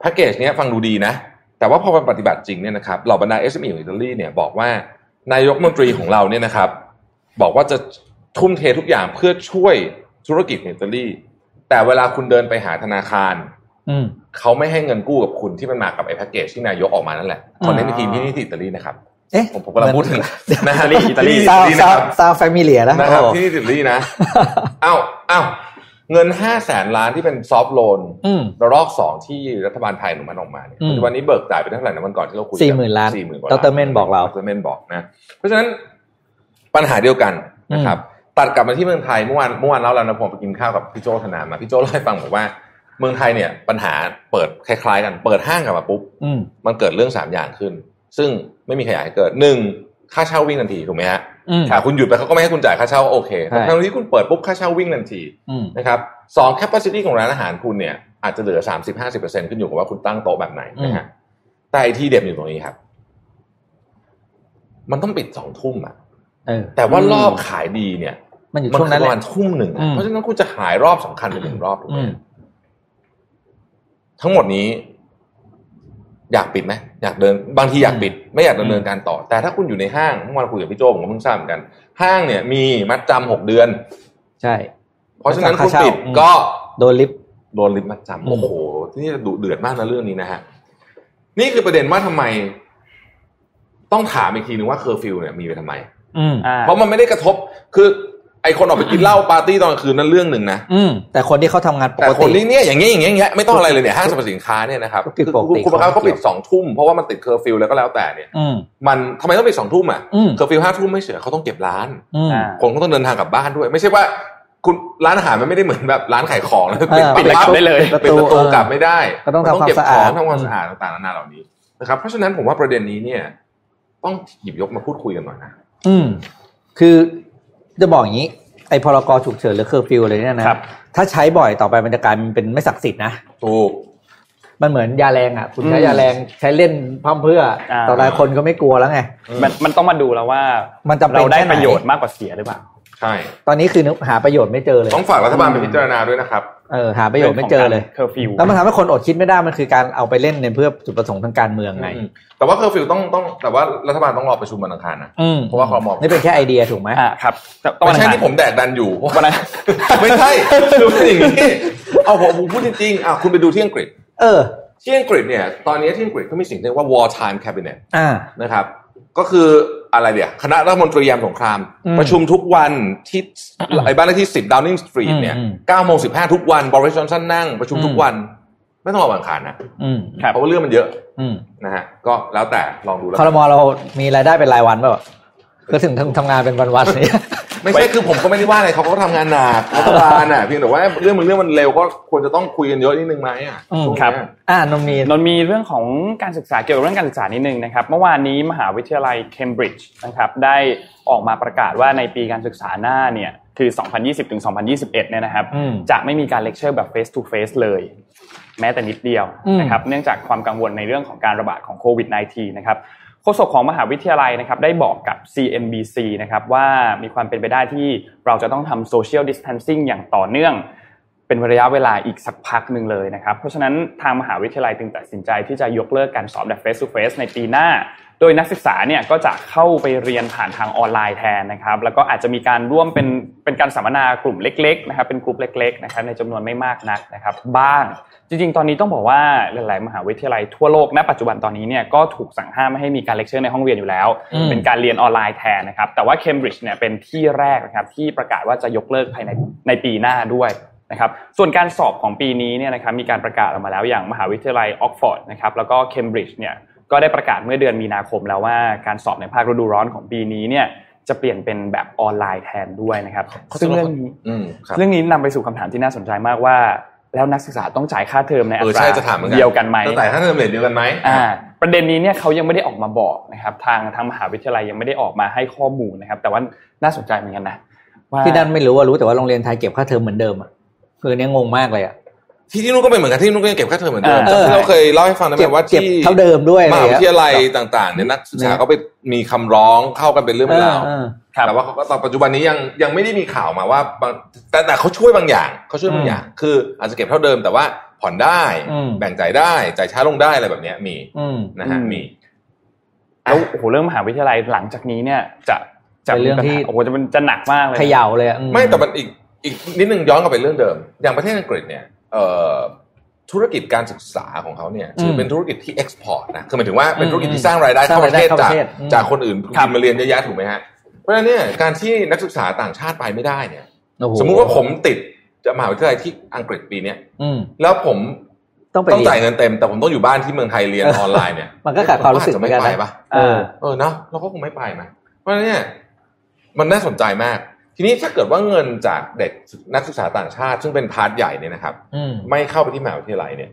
แพ็กเกจเนี้ยฟังดูดีนะ แต่ว่าพอไปปฏิบัติจริงเนี่ยนะครับเหล่าบรรดา SME ของอิตาลีเนี่ยบอกว่านายกรัฐมนตรีของเราเนี่ยนะครับ บอกว่าจะทุ่มเททุกอย่างเพื่อช่วยธุรกิจในอิตาลี แต่เวลาคุณเดินไปหาธนาคารอืมเขาไม่ให้เงินกู้กับคุณที่มันมากับไอ้แพ็กเกจที่นายกออกมานั่นแหละคอนเทนต์ในทีมที่นี่ที่อิตาลีนะครับเอ๊ะผมผมกำลังพูดถึงนะฮะอิตาลีที่ซาวที่ซานะวครับซาวแฟมิเลียนะนะครับโอ้ที่นี่อิตาลีนะเอ้าเอ้าเงินห้าแสนล้านที่เป็นซอฟท์โลนอืมระลอกสองที่รัฐบาลไทยอนุมัติออกมาเนี่ยอืมปัจจุบันนี้เบิกจ่ายไปเท่าไหร่นะวันก่อนที่เราคุยกัสี่หมื่นล้านสี่หมื่นกว่าดรเม่นบอกเราดรเมนบอกนะ เพราะฉะนั้นปัญหาเดียวกันนะครับ ตัดกลับมาที่เมืองไทยเมื่อวานเมื่อวานเล่าแล้วนะผมไปกินข้าวกับพี่โจธนามาพี่โจเล่าให้ฟังบอกว่าเมืองไทยเนี่ย ปัญหาเปิดคล้ายๆ กัน เปิดห้างกลับมาปุ๊บอืมมันเกิดเรื่องสามอย่างขึ้น ซึ่งไม่มีใครอยากให้เกิดหนึ่งค่าเช่าวิ่งทันทีถูกไหมฮะอืมถ้าคุณหยุดไปเขาก็ไม่ให้คุณจ่ายค่าเช่าก็โอเคใช่แต่ทั้งที่คุณเปิดปุ๊บค่าเช่าวิ่งทันทีอืมนะครับสอง capacity ของร้านอาหารคุณเนี่ยอาจจะเหลือสามสิบห้าสิบเปอร์เซ็นขึ้นอยู่กับว่าคุณตั้งโต๊ะแบบไหนนะฮะแต่ไอที่เด็ดอยู่ตรงนี้ครับ มันต้องปิดสองทุ่มอะเออ แต่ว่ารอบขายดีเนี่ย มันอยู่มันช่วงคืนั้นอแหประละมาณทุ่มหนึ่งอะอืมเพราะฉะนั้นคุณจะหายรอบสำคัญไปหนึ่งรอบถูกไหมอืมทั้งหมดนี้ อยากปิดไหมอยากเดิน บางทีอยากปิด ไม่อยากดำเนินการต่อ แต่ถ้าคุณอยู่ในห้างเมื่อวานคุยกับพี่โจผมก็เพิ่งทราบเหมือนกัน ห้างเนี่ย มีมัดจำหกเดือน ใช่ เพราะฉะนั้นค่าคุณเช่าปิดอืมก็โดนลิฟต์โดนลิฟต์มัดจำอืมโอ้โหนี่ดุเดือดมากนะเรื่องนี้นะฮะนี่คือประเด็นว่าทำไม ต้องถามอีกทีนึงว่าเคอร์ฟิวเนี่ยมีไปทำไมอืมอ่า เพราะมันไม่ได้กระทบ คือ ไอคนออกไปกินเหล้าปาร์ตี้ตอนกลางคืนนั่นเรื่องหนึ่งนะอืมแต่คนที่เขาทำงานปแต่กคนติที่เนี่ยอย่างเงี้ยอย่างเงี้ยอย่างเงี้ยไม่ต้องอะไรเลยเนี่ยห้างสรรพสินค้าเนี่ยนะครับก็ปิดปกติคุณคุณประคับเขาปิดสองทุ่มเพราะว่ามันติดเคอร์ฟิวแล้วก็แล้วแต่เนี่ยอืมมันทำไมต้องปิดสองทุ่มอะอืมเคอร์ฟิวห้าทุ่มไม่เฉยเขาต้องเก็บร้านอืมอ่าคนก็ต้องเดินทางกลับบ้านด้วย ไม่ใช่ว่าคุณร้านอาหารมันไม่ได้เหมือนแบบร้านขายของแล้วเออปิดแล้วกลับได้เลยปิดประตูกลับไม่ได้ก็ต้องทำนเก็บความสะขอาอดงทำความสะอาดต่างๆนานาเหล่านี้นะครับเพราะฉะนั้นผมว่าประเด็นนี้เนี่ย ต้องหยิบยกมาพูดคุยกันหน่อยนะ อืม คือจะบอกอย่างนี้ ไอ้พรกฉุกเฉินหรือเคอร์ฟิวอะไรเนี่ยนะครับ ถ้าใช้บ่อยต่อไปมันจะกลายเป็นไม่ศักดิ์สิทธิ์นะถูกมันเหมือนยาแรงอะ คุณใช้อืมยาแรงใช้เล่นพร่ำเพรื่ออา ต่อไปคนก็ไม่กลัวแล้วไง มันมันต้องมาดูแล้วว่ามันจำเป็นเราได้แค่ไหน ประโยชน์มากกว่าเสียหรือเปล่า ใช่ ตอนนี้คือหาประโยชน์ไม่เจอเลย ต้องฝากรัฐบาลไปพิจารณาด้วยนะครับ เออหาประโยชน์ไม่เจอเลยเคอร์ฟิวแล้วมันทำให้คนอดคิดไม่ได้มันคือการเอาไปเล่นในเพื่อจุดประสงค์ทางการเมืองไงอืมแต่ว่าเคอร์ฟิวต้องต้องแต่ว่ารัฐบาลต้องรอประชุมวันอังคารนะอืมเพราะว่าครมนี่เป็นแค่ไอเดียถูกไหมอ่าครับแต่ต้องไม่ใช่วันอังคารที่ผมแดกดันอยู่วันนั้นไม่ใช่คือเป็นอย่างนี้เอาผมผมพูดจริงๆอะคุณไปดูที่อังกฤษ เออที่อังกฤษเนี่ยตอนนี้ที่อังกฤษเขามีสิ่งที่เรียกว่า war time cabinet อ่านะครับ ก็คือ อะไรเดี๋ยวคณะรัฐมนตรียามสงครามอืมประชุมทุกวันที่ไอ้บ้านเลขที่10 Downing Street เนี่ยอืม9โมง15ทุกวันบริ s จอนสันนั่งประชุมทุกอืมวันไม่ต้องรอวันอังคารนะอืมครับเพราะว่าเรื่องมันเยอะอืมนะฮะก็แล้วแต่ลองดูแล้วคอรมอเรามีรายได้เป็นรายวันเปล่าก็ถึงทำทำงานเป็นวันๆนี่ ไม่ใช่คือผมก็ไม่ได้ว่าอะไรเขาก็ทำงานหนักรัฐบาลน่ะเพียงแต่ว่าเรื่องมันเรื่องมันเร็วก็ควรจะต้องคุยกันเยอะนิดนึงไหมอะอืมช่วงครับเนี้ยอ่านมนีนนท์มีเรื่องของการศึกษาเกี่ยวกับเรื่องการศึกษานิดนึงนะครับเมื่อวานนี้มหาวิทยาลัยเคมบริดจ์นะครับได้ออกมาประกาศว่าในปีการศึกษาหน้าเนี่ยคือ 2020ถึง2021 เนี่ยนะครับอืมจะไม่มีการเลคเชอร์แบบ face to face เลย แม้แต่นิดเดียวอืมนะครับ เนื่องจากความกังวลในเรื่องของการระบาดของโควิด -19 นะครับ โฆษกของมหาวิทยาลัยนะครับได้บอกกับ CNBC นะครับว่ามีความเป็นไปได้ที่เราจะต้องทำ social distancing อย่างต่อเนื่อง เป็นระยะเวลาอีกสักพักหนึ่งเลยนะครับ เพราะฉะนั้นทางมหาวิทยาลัยจึงตัดสินใจที่จะยกเลิกการสอบแบบ face to face ในปีหน้า โดยนักศึกษาเนี่ยก็จะเข้าไปเรียนผ่านทางออนไลน์แทนนะครับ แล้วก็อาจจะมีการร่วมเป็นเป็นการสัมมนากลุ่มเล็กๆนะครับ เป็นกลุ่มเล็กๆนะครับในจำนวนไม่มากนักนะครับ บ้าง จริงๆ ตอนนี้ต้องบอกว่าหลาย ๆ มหาวิทยาลัยทั่วโลกณปัจจุบันตอนนี้เนี่ยก็ถูกสั่งห้ามไม่ให้มีการเลคเชอร์ในห้องเรียนอยู่แล้วอืมเป็นการเรียนออนไลน์แทนนะครับ แต่ว่าเคมบริดจ์เนี่ยเป็นที่แรกนะครับที่ประกาศว่าจะยกเลิกภายในในปีหน้าด้วย นะครับส่วนการสอบของปีนี้เนี่ยนะครับมีการประกาศออกมาแล้วอย่างมหาวิทยาลัยออกซ์ฟอร์ดนะครับแล้วก็เคมบริดจ์เนี่ยก็ได้ประกาศเมื่อเดือนมีนาคมแล้วว่าการสอบในภาคฤดูร้อนของปีนี้เนี่ยจะเปลี่ยนเป็นแบบออนไลน์แทนด้วยนะครับซึ่งเรื่องนี้อืมครับเรื่องนี้นำไปสู่คำถามที่น่าสนใจมากว่า แล้วนักศึกษาต้องจ่ายค่าเทอมในอัเออตราใช่จะถามเหมือนกันเดียวกันไหมตั้งแต่ค่าเทอม rate เดียวกันไหมอ่า ประเด็นนี้เนี่ยเขายังไม่ได้ออกมาบอกนะครับทางทางมหาวิทยาลัยยังไม่ได้ออกมาให้ข้อมูลนะครับ แต่ว่าน่าสนใจเหมือนกันนะว่าที่นั่นไม่รู้ว่ารู้แต่ว่าโรงเรียนไทยเก็บค่าเทอมเหมือนเดิมอะ คืออนเนี้ยงงมากเลยอะที่ที่นู้นก็เป็นเหมือนกันที่นู้นก็ยังเก็บค่าเทอมเหมือนเดิมเออที่เราเคยเล่าให้ฟังนะเก็บว่าเก็บที่เท่าเดิมด้วยมอะไรหาอางวิเงี้ทยาลัยต่างๆเนี่ยนักศึกษาเนี่ยก็ไปมีคำร้องเข้ากันเป็นเรื่องเป็นราวเออครับแต่ว่าเขาก็ตอนปัจจุบันนี้ยังยังไม่ได้มีข่าวมาว่าบางแต่แต่เขาช่วยบางอย่างเขาช่วยบางอย่าง คืออาจจะเก็บเท่าเดิมแต่ว่าผ่อนได้อืมแบ่งจ่ายได้จ่ายช้าลงได้อะไรแบบเนี้ยมีอืมนะฮะอืมมีแล้วโอ้โหเรื่องมหาวิทยาลัยหลังจากนี้เนี่ยจะจะเป็นเรื่องมีปัญที่หาโอ้โหจะมันจะหนักมากเลยเขย่าเลยอะอืไม่แต่มันอีก อีกนิดนึงย้อนกลับไปเรื่องเดิม อย่างประเทศอังกฤษเนี่ยเอ่อธุรกิจการศึกษาของเขาเนี่ยถือเป็นธุรกิจที่เอ็กซ์พอร์ตนะคือหมายถึงว่าเป็นธุรกิจที่สร้างรายได้เข้าประเทศจากจากคนอื่นบินมาเรียนเยอะแยะถูกไหมฮะเพราะฉะนั้นเนี่ยการที่นักศึกษาต่างชาติไปไม่ได้เนี่ยโอ้โหสมมุติว่าผมติดจะมหาวิทยาลัยที่อังกฤษปีเนี้ยอืมแล้วผมต้องไปต้องเรียนจ่ายเงินเต็มแต่ผมต้องอยู่บ้านที่เมืองไทยเรียนออนไลน์เนี่ย มันก็ขาดความรู้สึกผเหมือาอนจกันจะไม่ไปนะปะเออเออเนาะเราก็คงไม่ไปนะเพราะฉะนั้นเนี่ยมันน่าสนใจมาก ทีนี้ถ้าเกิดว่าเงินจากเด็กนักศึกษาต่างชาติ ซึ่งเป็น part ใหญ่เนี่ยนะครับอืมไม่เข้าไปที่มหาวิทยาลัยเนี่ย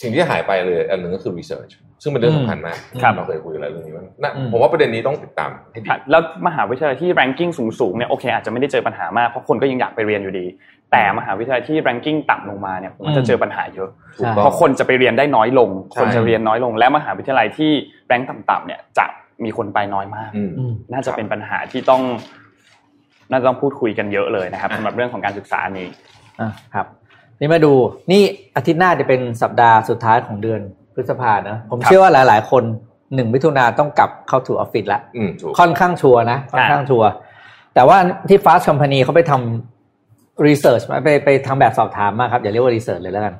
สิ่งที่หายไปเลยอันหนึ่งก็คือ research ซึ่งเป็นเรื่องสำคัญมากครับเราเคยคุยกันแล้วเรื่องนี้ว่าน่ะอืมผมว่าประเด็นนี้ต้องติดตามให้ดีแล้วมหาวิทยาลัยที่ ranking สูงๆเนี่ยโอเคอาจจะไม่ได้เจอปัญหามากเพราะคนก็ยังอยากไปเรียนอยู่ดี แต่มหาวิทยาลัยที่ ranking ต่ำลงมาเนี่ยผมว่าจะเจอปัญหาเยอะถูกใช่ต้เพองราะคนจะไปเรียนได้น้อยลงใช่คนจะเรียนน้อยลง และมหาวิทยาลัยที่แรงต่ำๆเนี่ยจะมีคนไปน้อยมากอืมอืมน่าจะเป็นปัญหาที่ต้อง น่าจะต้องพูดคุยกันเยอะเลยนะครับอะสำหรับเรื่องของการศึกษานี้อะครับ นี่มาดูนี่อาทิตย์หน้าจะเป็นสัปดาห์สุดท้ายของเดือนพฤษภานะผมครับเชื่อว่าหลาย ๆ คนหนึ่งมิถุนาต้องกลับเข้าถูออฟฟิศละอืมถูกค่อนข้างชัวร์นะค่อนข้างชัวร์แต่ว่าที่ Fast Company เขาไปทำรีเสิร์ชมาไปไปทำแบบสอบถามมาครับ อย่าเรียกว่ารีเสิร์ชเลยแล้วกัน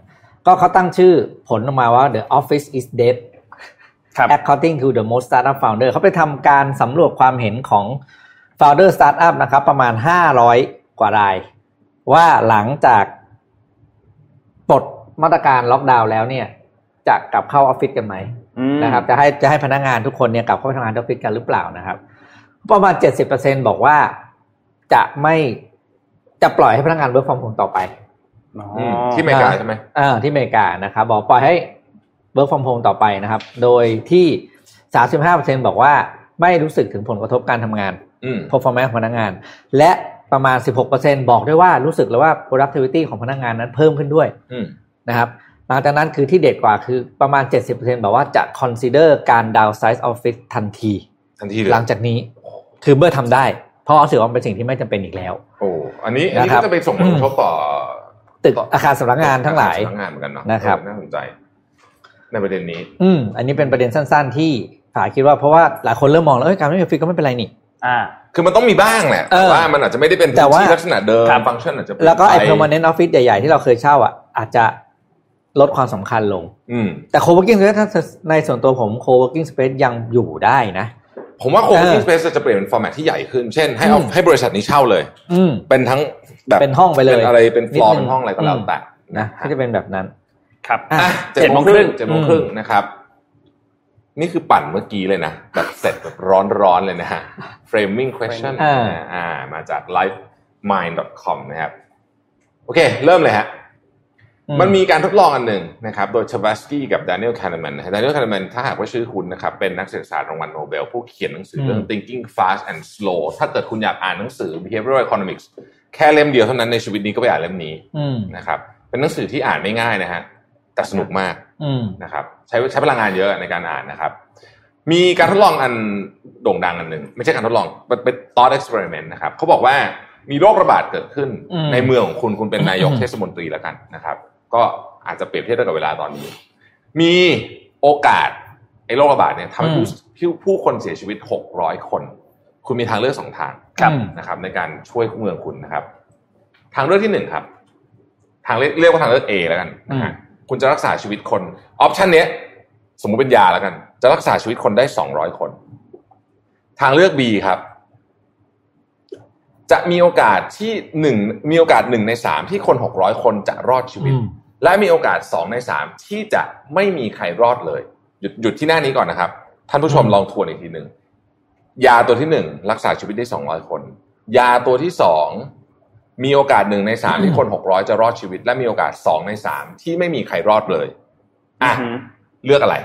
ก็เขาตั้งชื่อผลออกมาว่า the office is dead ครับ according to the most startup founder เขาไปทำการสำรวจความเห็นของ founder startup นะครับ ประมาณ 500 กว่าราย ว่าหลังจากปลดมาตรการล็อกดาวน์แล้วเนี่ย จะกลับเข้าออฟฟิศกันไหมอืมนะครับ จะให้จะให้พนักงานทุกคนเนี่ยกลับเข้าไปทำงานที่ออฟฟิศกันหรือเปล่านะครับ ประมาณเจ็ดสิบเปอร์เซ็นบอกว่าจะไม่จะปล่อยให้พนักงาน work from home ต่อไปอ๋ออืมที่อเมริกาใช่ไหมอ่าที่อเมริกานะครับ บอกปล่อยให้ work from home ต่อไปนะครับ โดยที่สามสิบห้าเปอร์เซ็นบอกว่าไม่รู้สึกถึงผลกระทบการทำงานอืม performance ของพนักงาน และประมาณ 16%บอกด้วยว่ารู้สึกเลยว่า productivity ของพนักงานนั้นเพิ่มขึ้นด้วยอืมนะครับหลังจากนั้นคือที่เด็ดกว่าคือประมาณ 70%บอกว่าจะ consider การ downsize office ทันทีทันทีเลยหลังจากนี้คือเมื่อทำได้เพราะรู้สึกว่ามันเป็นสิ่งที่ไม่จำเป็นอีกแล้ว โอ้อันนี้อันนี้นะครับก็จะไปส่งผลกระทบต่อตึกอาคารสำนักงานทั้งหลายสำนักงานเหมือนกันเนาะนะครับเออน่าสนใจ ในประเด็นนี้ อืมอันนี้เป็นประเด็นสั้น ๆ ที่ฝากคิดว่าเพราะว่าหลายคนเริ่มมองแล้วเอ้ยการไม่มีออฟฟิศก็ไม่เป็นไรนี่ อ่าคือมันต้องมีบ้างแหละเออแต่ว่ามันอาจจะไม่ได้เป็นแต่ว่าที่ลักษณะเดิมครับฟังก์ชันอาจจะเปยนแล้วก็ไอ้ป permanent office ใหญ่ๆ ที่เราเคยเช่าอะอาจจะลดความสำคัญลง อืมแต่ co-working space ถ้าในส่วนตัวผม co-working space ยังอยู่ได้นะ ผมว่า co-working เออ space จะเปลี่ยนเป็น format ที่ใหญ่ขึ้น เช่น ให้เอาอืมให้บริษัทนี้เช่าเลย อืมเป็นทั้งแบบเป็นห้องไปเลยเป็นอะไรเป็นฟลอร์นิดนึงเป็นห้องอะไรก็แล้วอืมแต่นะก็จะเป็นแบบนั้น ครับอะอะเจ็เจ็ดดโมโมงงคครึ่รึ่งงเจ็ดโมงครึ่งนะครับ นี่คือปั่นเมื่อกี้เลยนะแบบเสร็จแบบร้อนๆเลยนะฮะ framing question อ่าอ่ามาจาก livemind.com นะครับ โอเค เริ่มเลยฮะอืมันมีการทดลองอันหนึ่งนะครับ โดยช a วัสกี้กับด a นิ e l ล a น n แมนด a นิ e l ล a น n แมนถ้าหากว่าชื่อคุณนะครับ เป็นนักเศรษฐศาสตร์รางวัลโนเบล ผู้เขียนหนังสือเรื่อง thinking fast and slow ถ้าเกิดคุณอยากอ่านหนังสือ behavioral economics แค่เล่มเดียวเท่านั้นในชีวิตนี้ก็ไปอ่านเล่มนี้อืมนะครับ เป็นหนังสือที่อ่านไม่ง่ายนะฮะ แต่สนุกมากอืมนะครับ ใช้ใช้พลังงานเยอะในการอ่านนะครับ มีการทดลองอันโด่งดังอันหนึ่งไม่ใช่การทดลองเป็นเป็น thought experiment นะครับเขาบอกว่ามีโรคระบาดเกิดขึ้นอืมในเมืองของคุณคุณเป็นนายกอืมเทศมนตรีแล้วกันนะครับ ก็อาจจะเปรียบเทียบได้กับเวลาตอนนี้ มีโอกาสไอ้โรคระบาดเนี่ยทำให้ผู้ผู้ผู้คนเสียชีวิต600คน คุณมีทางเลือกสองทางครับนะครับ ในการช่วยเมืองคุณนะครับ ทางเลือกที่หนึ่งครับ ทางเรียกเรียกว่าทางเลือก A แล้วกันนะฮะ คุณจะรักษาชีวิตคนออปชันเนี้ยสมมุติเป็นยาแล้วกัน จะรักษาชีวิตคนได้200คน ทางเลือก B ครับ จะมีโอกาสที่หนึ่งมีโอกาสหนึ่งในสามที่คน600คนจะรอดชีวิตอืมและมีโอกาสสองในสามที่จะไม่มีใครรอดเลย หยุดหยุดที่หน้านี้ก่อนนะครับ ท่านผู้ชมลองทวนอีกทีหนึ่งยาตัวที่หนึ่งรักษาชีวิตได้200คน ยาตัวที่สอง มีโอกาสหนึ่งในสามที่คน600จะรอดชีวิต และมีโอกาสสองในสามที่ไม่มีใครรอดเลยอะอือหือเลือกอะไร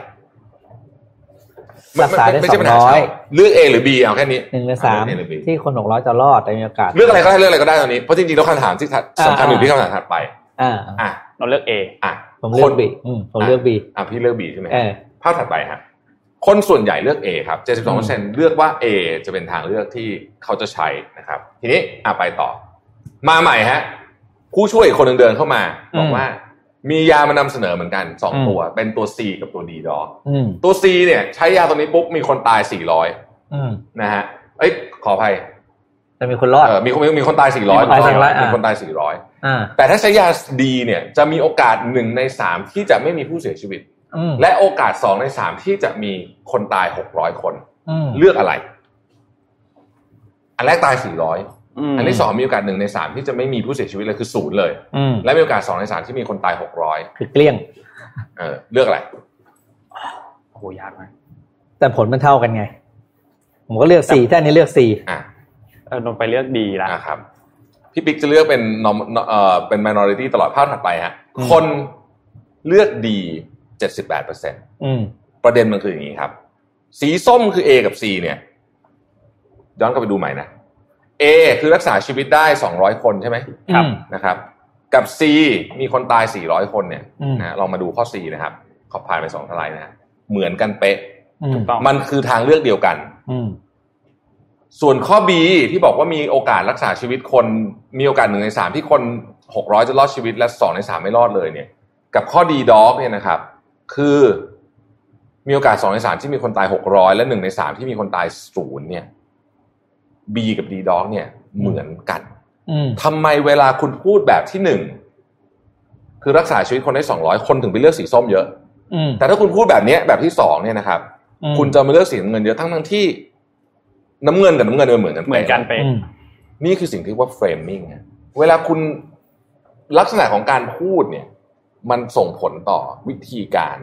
รักษาได้ไม่ใช่ปัญหา200เช่าเลือก A หรือ B เอาแค่นี้หนึ่งในสามเลือก A หรือ B ที่คนหกร้อยจะรอดแต่มีโอกาส เลือกอะไรก็ได้เลือกอะไรก็ได้ตอนนี้เพราะจริงๆแล้วคำถามที่ถัดอ่าสำคัญอยู่ที่คำถามถัดไปอ่าอะเราเลือก A อะผมเลือกบีอืมผมเลือกบีอะพี่เลือก B ใช่ไหมเออภาพถัดไปฮะคนส่วนใหญ่เลือก A ครับ 72%เลือกว่า A จะเป็นทางเลือกที่เขาจะใช้นะครับ ทีนี้อะไปต่อ มาใหม่ฮะ ผู้ช่วยอีกคนหนึ่งเดินเข้ามาบอกว่า มียามานำเสนอเหมือนกันสองอืมตัว เป็นตัว C กับตัว D ดออืมตัว C เนี่ย ใช้ยาตัวนี้ปุ๊บมีคนตาย400อืมนะฮะเอ้ยขออภัยจะมีคนรอดเออมีคนมีคนตาย400มีคนตาย400อะมีคนตาย400อ่าแต่ถ้าใช้ยาดีเนี่ย จะมีโอกาสหนึ่งในสามที่จะไม่มีผู้เสียชีวิตอืมและโอกาสสองในสามที่จะมีคนตายหกร้อยคนอืมเลือกอะไร อันแรกตายสี่ร้อยม อันที่สองมีโอกาสหนึ่งในสามที่จะไม่มีผู้เสียชีวิตเลยคือศูนย์เลยอืมและมีโอกาสสองในสามที่มีคนตายหกร้อยคือเกลี้ยง เออเลือกอะไรโอ้โหยากมากแต่ผลมันเท่ากันไง ผมก็เลือกสี่ถ้าอันนี้เลือกสี่อะเออนนท์ไปเลือกดีละนะครับพี่ปิ๊กจะเลือกเป็น norm- เอ่อเป็น minority ตลอดภาพถัดไปฮะอืมคนเลือกดี78เปอร์เซ็นต์อืมประเด็นมันคืออย่างนี้ครับ สีส้มคือ A กับ C เนี่ยย้อนกลับไปดูใหม่นะ A คือรักษาชีวิตได้ 200 คนใช่ไหมครับนะครับ กับ C มีคนตาย 400 คนเนี่ยอืมนะลองมาดูข้อ C นะครับ ขอผ่านไปสองทลายนะฮะเหมือนกันเป๊ะอืมถูกต้องมันคือทางเลือกเดียวกันอืมส่วนข้อ B ที่บอกว่ามีโอกาสรักษาชีวิตคนมีโอกาสหนึ่งในสามที่คนหกร้อยจะรอดชีวิตและสองในสามไม่รอดเลยเนี่ย กับข้อ D dog เนี่ยนะครับ คือมีโอกาสสองในสามที่มีคนตายหกร้อยและหนึ่งในสามที่มีคนตายศูนย์เนี่ย B กับ D dog เนี่ยเหมือนกันอืมทำไมเวลาคุณพูดแบบที่หนึ่งคือรักษาชีวิตคนได้สองร้อยคนถึงไปเลือกสีส้มเยอะอืมแต่ถ้าคุณพูดแบบเนี้ยแบบที่สองเนี่ยนะครับอืมคุณจะมาเลือกสีน้ำเงินเยอะทั้งทั้งๆที่ น้ำเงินกับน้ำเงินมันเหมือนกันเหมือนกันป๊ะเป๊ะอืมนี่คือสิ่งที่ว่า framing เวลาคุณลักษณะของการพูดเนี่ย มันส่งผลต่อวิธีการ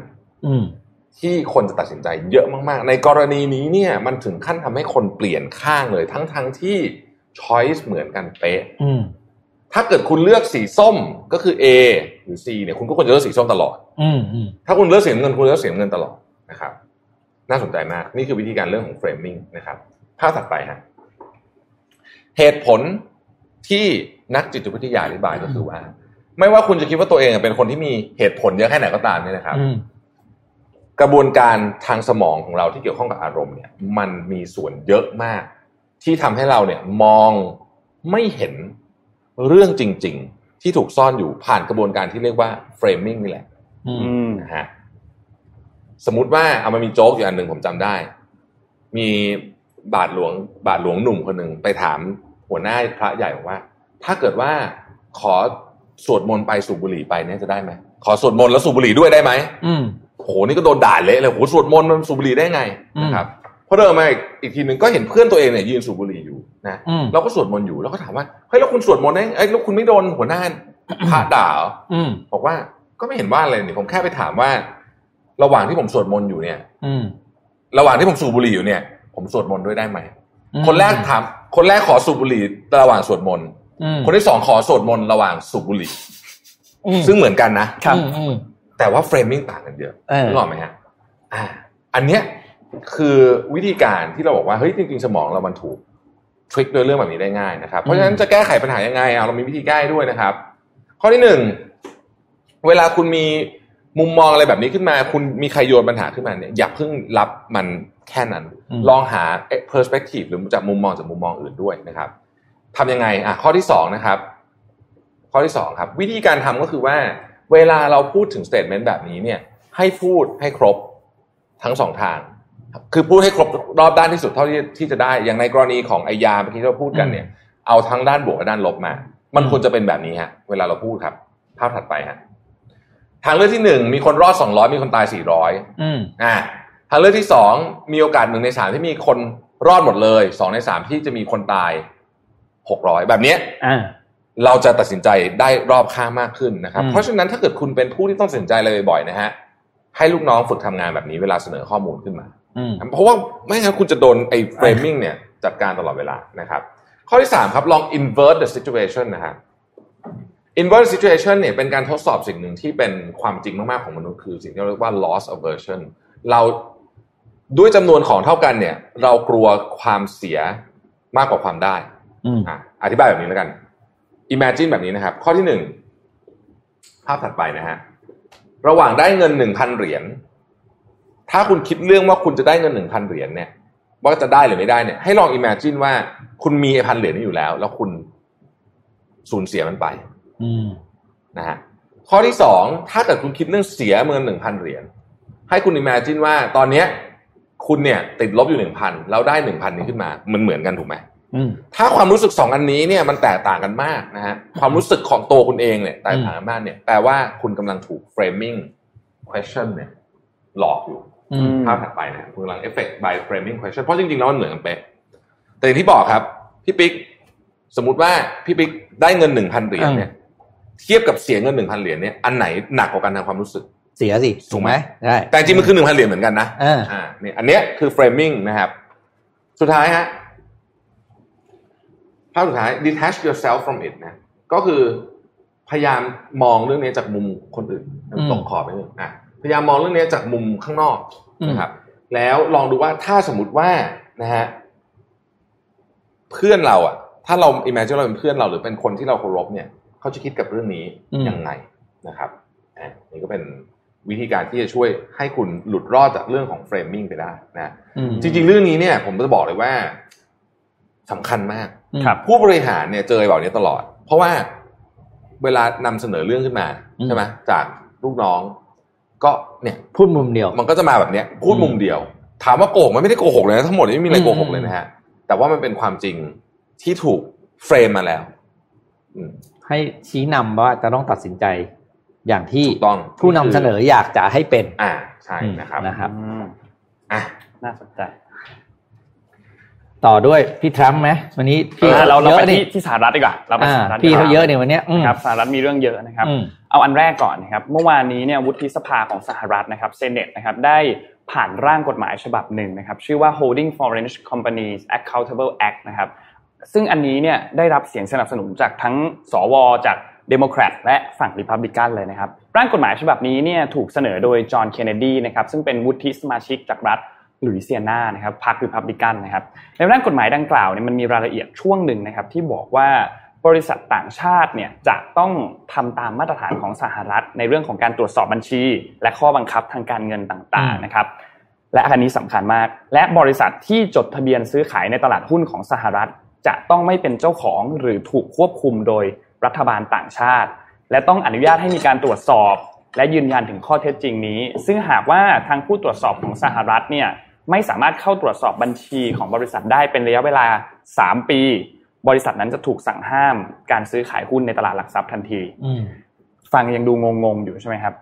อืม ที่คนจะตัดสินใจเยอะมาก ๆ ในกรณีนี้เนี่ยมันถึงขั้นทำให้คนเปลี่ยนข้างเลยทั้งทั้งๆที่ choice เหมือนกันเป๊ะอืมถ้าเกิดคุณเลือกสีส้มก็คือ A หรือ C เนี่ยคุณก็ควรจะเลือกสีส้มตลอดอืมอืมถ้าคุณเลือกสีน้ำเงินคุณเลือกสีน้ำเงินตลอดนะครับ น่าสนใจมากนี่คือวิธีการเรื่องของเฟรมมิ่งนะครับภาพถัดไปฮะเหตุผลที่นักจิตวิทยาอธิบายก็คือว่า ไม่ว่าคุณจะคิดว่าตัวเองเป็นคนที่มีเหตุผลเยอะแค่ไหนก็ตามเนี่ยนะครับอืม กระบวนการทางสมองของเราที่เกี่ยวข้องกับอารมณ์เนี่ยมันมีส่วนเยอะมาก ที่ทำให้เราเนี่ยมองไม่เห็นเรื่องจริง ๆ ที่ถูกซ่อนอยู่ผ่านกระบวนการที่เรียกว่า framing นี่แหละอืมอืมนะฮะสมมุติว่าเอามามีโจ๊กอยู่อันหนึ่งผมจำได้ มีบาทหลวงบาทหลวงหนุ่มคนหนึ่งไปถามหัวหน้าพระใหญ่บอกว่า ถ้าเกิดว่าขอสวดมนต์ไปสูบบุหรี่ไปเนี่ยจะได้ไหมขอสวดมนต์แล้วสูบบุหรี่ด้วยได้ไหมอืม โหนี่ก็โดนด่าเละเลยโหสวดมนต์มันสูบบุหรี่ได้ไงอืมนะครับพอเดินมาอีกอีกทีหนึ่งก็เห็นเพื่อนตัวเองเนี่ยยืนสูบบุหรี่อยู่นะอืมเราก็สวดมนต์อยู่แล้วก็ถามว่าเฮ้ยแล้วคุณสวดมนต์ได้ไอ้ยแล้วคุณไม่โดนหัวหน้าพระด่าเหรออืมบอกว่าก็ไม่เห็นว่าอะไรนี่ผมแค่ไปถามว่า ระหว่างที่ผมสวดมนต์อยู่เนี่ย อืมระหว่างที่ผมสูบบุหรี่อยู่เนี่ย ผมสวดมนต์ด้วยได้ไหมอืมคนแรกถาม คนแรกขอสูบบุหรี่ระหว่างสวดมนต์อืมคนที่สองขอสวดมนต์ระหว่างสูบบุหรี่อืมซึ่งเหมือนกันนะครับอืมอืม แต่ว่า framing ต่างกันเยอะเออนึกออกไหมฮะอ่า อันเนี้ยคือวิธีการที่เราบอกว่าเฮ้ยจริงๆ สมองเรามันถูก trick ด้วยเรื่องแบบนี้ได้ง่ายนะครับ เพราะฉะนั้นจะแก้ไขปัญหายังไงเอาเรามีวิธีแก้ด้วยนะครับ ข้อที่หนึ่งเวลาคุณมีมุมมองอะไรแบบนี้ขึ้นมา คุณมีใครโยนปัญหาขึ้นมาเนี่ยอย่าเพิ่งรับมันแค่นั้นอืมลองหา perspective หรือจากมุมมองจากมุมมองอื่นด้วยนะครับทำยังไงอะข้อที่สองนะครับ ข้อที่สองครับ วิธีการทำก็คือว่า เวลาเราพูดถึง statement แบบนี้เนี่ยให้พูดให้ครบทั้งสองทาง คือพูดให้ครบรอบด้านที่สุดเท่าที่ที่จะได้ อย่างในกรณีของไอยาเมื่อกี้ที่เราพูดกันเนี่ย เอาทั้งด้านบวกและด้านลบมา มันควรจะเป็นแบบนี้ฮะ เวลาเราพูดครับ ภาพถัดไปฮะ ทางเลือกที่หนึ่งมีคนรอดสองร้อยมีคนตายสี่ร้อยอืมอ่า ทางเลือกที่สองมีโอกาสหนึ่งในสามที่มีคนรอดหมดเลยสองในสามที่จะมีคนตายหกร้อยแบบเนี้ยอ่า เราจะตัดสินใจได้รอบข้างมากขึ้นนะครับอืมเพราะฉะนั้นถ้าเกิดคุณเป็นผู้ที่ต้องตัดสินใจอะไรบ่อยๆนะฮะให้ลูกน้องฝึกทำงานแบบนี้เวลาเสนอข้อมูลขึ้นมาอืมเพราะว่าไม่งั้นคุณจะโดนไอ้ framing เนี่ยจัดการตลอดเวลานะครับ ข้อที่สามครับลอง invert the situation นะครับ invert the situation เนี่ยเป็นการทดสอบสิ่งหนึ่งที่เป็นความจริงมากๆของมนุษย์คือสิ่งที่เราเรียกว่า loss aversion เราด้วยจำนวนของเท่ากันเนี่ย เรากลัวความเสียมากกว่าความได้อืมอะอธิบายแบบนี้แล้วกัน imagine แบบนี้นะครับ ข้อที่หนึ่งภาพถัดไปนะฮะระหว่างได้เงินหนึ่งพันเหรียญถ้าคุณคิดเรื่องว่าคุณจะได้เงินหนึ่งพันเหรียญเนี่ย ว่าจะได้หรือไม่ได้เนี่ย ให้ลอง imagine ว่าคุณมีไอ้พันเหรียญนี้อยู่แล้ว แล้วคุณสูญเสียมันไปอืมนะฮะข้อที่สองถ้าเกิดคุณคิดเรื่องเสียเงินหนึ่งพันเหรียญให้คุณ imagine ว่าตอนเนี้ย คุณเนี่ย ติดลบอยู่หนึ่งพันแล้วได้หนึ่งพันนี้ขึ้นมา มันเหมือนกันถูกไหมอืม ถ้าความรู้สึกสองอันนี้เนี่ยมันแตกต่างกันมากนะฮะความรู้สึกของตัวคุณเองเนี่ยแตกต่างกันมากเนี่ยแปลว่าคุณกำลังถูก framing question เนี่ยหลอกอยู่อืมภาพถัดไปนะคุณกำลัง effect by framing question เพราะจริงๆแล้วมันเหมือนกันเป๊ะแต่อย่างที่บอกครับพี่ปิ๊กสมมุติว่าพี่ปิ๊กได้เงินหนึ่งพันเหรียญเนี่ย เทียบกับเสียเงินหนึ่งพันเหรียญเนี่ยอันไหนหนักกว่ากันทางความรู้สึก เสียสิถูกไหมใช่แต่จริงๆมันคือหนึ่งพันเหรียญเหมือนกันนะเอออ่าเนี่ยอันเนี้ยคือ framing นะครับ สุดท้ายฮะ ภาพสุดท้าย detach yourself from it นะก็คือพยายามมองเรื่องนี้จากมุมคนอื่นอืมตกขอบไปหนึ่งอะพยายามมองเรื่องนี้จากมุมข้างนอกอืมนะครับ แล้วลองดูว่าถ้าสมมติว่านะฮะเพื่อนเราอะ ถ้าเรา imagine เราเป็นเพื่อนเราหรือเป็นคนที่เราเคารพเนี่ยเขาจะคิดกับเรื่องนี้ยังไงนะครับอะนี่ก็เป็นวิธีการที่จะช่วยให้คุณหลุดรอดจากเรื่องของ framing ไปได้นะอืมจริง ๆ เรื่องนี้เนี่ย ผมจะบอกเลยว่าสำคัญมากครับ ผู้บริหารเนี่ยเจอแบบนี้ตลอด เพราะว่าเวลานำเสนอเรื่องขึ้นมาอืมใช่ไหมจากลูกน้อง ก็เนี่ยพูดมุมเดียว มันก็จะมาแบบเนี้ย พูดมุมเดียว ถามว่าโกหกมันไม่ได้โกหกเลยนะทั้งหมดไม่มีอะไรอืมโกหกเลยนะฮะแต่ว่ามันเป็นความจริงที่ถูกเฟรมมาแล้วอืมให้ชี้นำว่าจะต้องตัดสินใจอย่างที่ถูกต้องผู้นำเสนออยากจะให้เป็น อ่าใช่นะครับนะครับอืมอะน่าสนใจ ต่อด้วยพี่ทรัมป์ไหมวันนี้พี่อะเราเราเยไปอะที่นี่ที่สหรัฐดีกว่าเราไปอ่าสหรัฐดีพี่กว่เขาเยอะเนี่ยวันเนี้ยอืมนะครับสหรัฐมีเรื่องเยอะนะครับอืมเอาอันแรกก่อนนะครับเมื่อวานนี้เนี่ยวุฒิสภาของสหรัฐนะครับเซเนตนะครับได้ผ่านร่างกฎหมายฉบับหนึ่งนะครับ ชื่อว่า Holding Foreign Companies Accountable Act นะครับ ซึ่งอันนี้เนี่ยได้รับเสียงสนับสนุนจากทั้งสวจากเดโมแครตและฝั่งริพับลิกันเลยนะครับ ร่างกฎหมายฉบับนี้เนี่ยถูกเสนอโดยจอห์น เคนเนดีนะครับซึ่งเป็นวุฒิสมาชิกจากรัฐ ลุยเซียนานะครับพรรคริพับลิกันนะครับในร่างกฎหมายดังกล่าวเนี่ยมันมีรายละเอียดช่วงหนึ่งนะครับที่บอกว่าบริษัทต่างชาติเนี่ยจะต้องทำตามมาตรฐานของสหรัฐ ในเรื่องของการตรวจสอบบัญชี และข้อบังคับทางการเงินต่างๆนะครับและอันนี้สำคัญมาก และบริษัทที่จดทะเบียนซื้อขายในตลาดหุ้นของสหรัฐ จะต้องไม่เป็นเจ้าของหรือถูกควบคุมโดยรัฐบาลต่างชาติ และต้องอนุญาตให้มีการตรวจสอบ และยืนยันถึงข้อเท็จจริงนี้ ซึ่งหากว่าทางผู้ตรวจสอบของสหรัฐเนี่ย ไม่สามารถเข้าตรวจสอบบัญชีของบริษัทได้เป็นระยะเวลา 3 ปี บริษัทนั้นจะถูกสั่งห้าม การซื้อขายหุ้นในตลาดหลักทรัพย์ทันทีอืมฟังยังดูงงๆอยู่ใช่ไหมครับ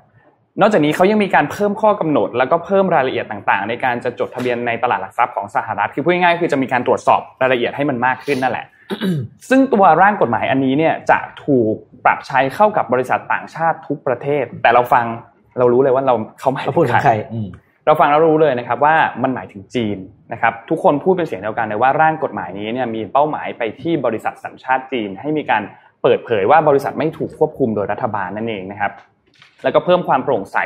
นอกจากนี้เขายังมีการเพิ่มข้อกำหนด แล้วก็เพิ่มรายละเอียดต่างๆ ในการจะจดทะเบียนในตลาดหลักทรัพย์ของสหรัฐคือพูดง่ายๆคือจะมีการตรวจสอบรายละเอียดให้มันมากขึ้นนั่นแหละ ซึ่งตัวร่างกฎหมายอันนี้เนี่ยจะถูกปรับใช้เข้ากับบริษัทต่างชาติทุกประเทศ แต่เราฟังเรารู้เลยว่าเราเขาหมายเขาถึพูดงถึงใคใครรอืม เราฟังแล้วรู้เลยนะครับว่ามันหมายถึงจีนนะครับทุกคนพูดเป็นเสียงเดียวกันเลยว่าร่างกฎหมายนี้เนี่ยมีเป้าหมายไปที่บริษัทสัญชาติจีน ให้มีการเปิดเผยว่าบริษัทไม่ถูกควบคุมโดยรัฐบาลนั่นเองนะครับแล้วก็เพิ่มความโปร่งใส